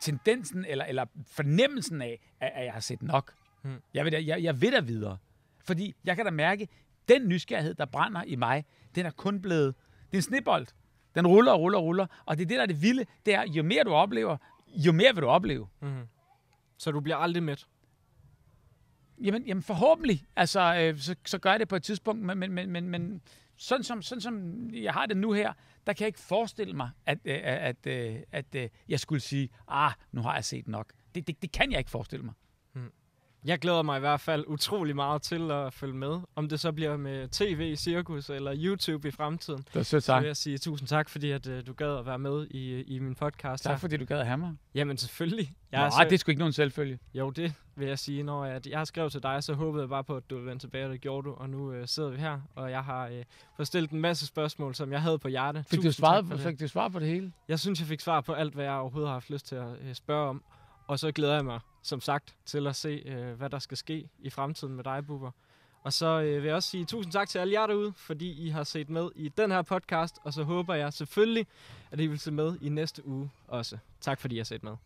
tendensen eller, eller fornemmelsen af, at, at jeg har set nok. Mm. Jeg, vil da, jeg, jeg vil da videre. Fordi jeg kan da mærke, den nysgerrighed, der brænder i mig, den er kun blevet, det er en snebold. Den ruller og ruller og ruller. Og det er det, der er det vilde, det er, jo mere du oplever, jo mere vil du opleve. Mm. Så du bliver aldrig mæt. Jamen, jamen forhåbentlig. Altså, øh, så, så gør jeg det på et tidspunkt, men, men, men, men, men sådan, som, sådan som jeg har det nu her, der kan jeg ikke forestille mig, at, øh, at, at, at, at jeg skulle sige, ah, nu har jeg set nok. Det, det, det kan jeg ikke forestille mig. Jeg glæder mig i hvert fald utrolig meget til at følge med. Om det så bliver med tv, cirkus eller YouTube i fremtiden. Det er sødt Så vil jeg sige tusind tak, fordi at, øh, du gad at være med i, i min podcast. Tak her. fordi du gad at have mig. Jamen selvfølgelig. Jeg er Nå, så- det er sgu ikke nogen selvfølge. Jo, det vil jeg sige. Når jeg, jeg har skrevet til dig, så håbede jeg bare på, at du ville vende tilbage, og det gjorde du. Og nu øh, sidder vi her, og jeg har øh, fået stillet en masse spørgsmål, som jeg havde på hjerte. Fik du, svaret, tak det. fik du svar på det hele? Jeg synes, jeg fik svar på alt, hvad jeg overhovedet har haft lyst til at øh, spørge om. Og så glæder jeg mig, som sagt, til at se, øh, hvad der skal ske i fremtiden med dig, Bubber. Og så øh, vil jeg også sige tusind tak til alle jer derude, fordi I har set med i den her podcast. Og så håber jeg selvfølgelig, at I vil se med i næste uge også. Tak fordi I har set med.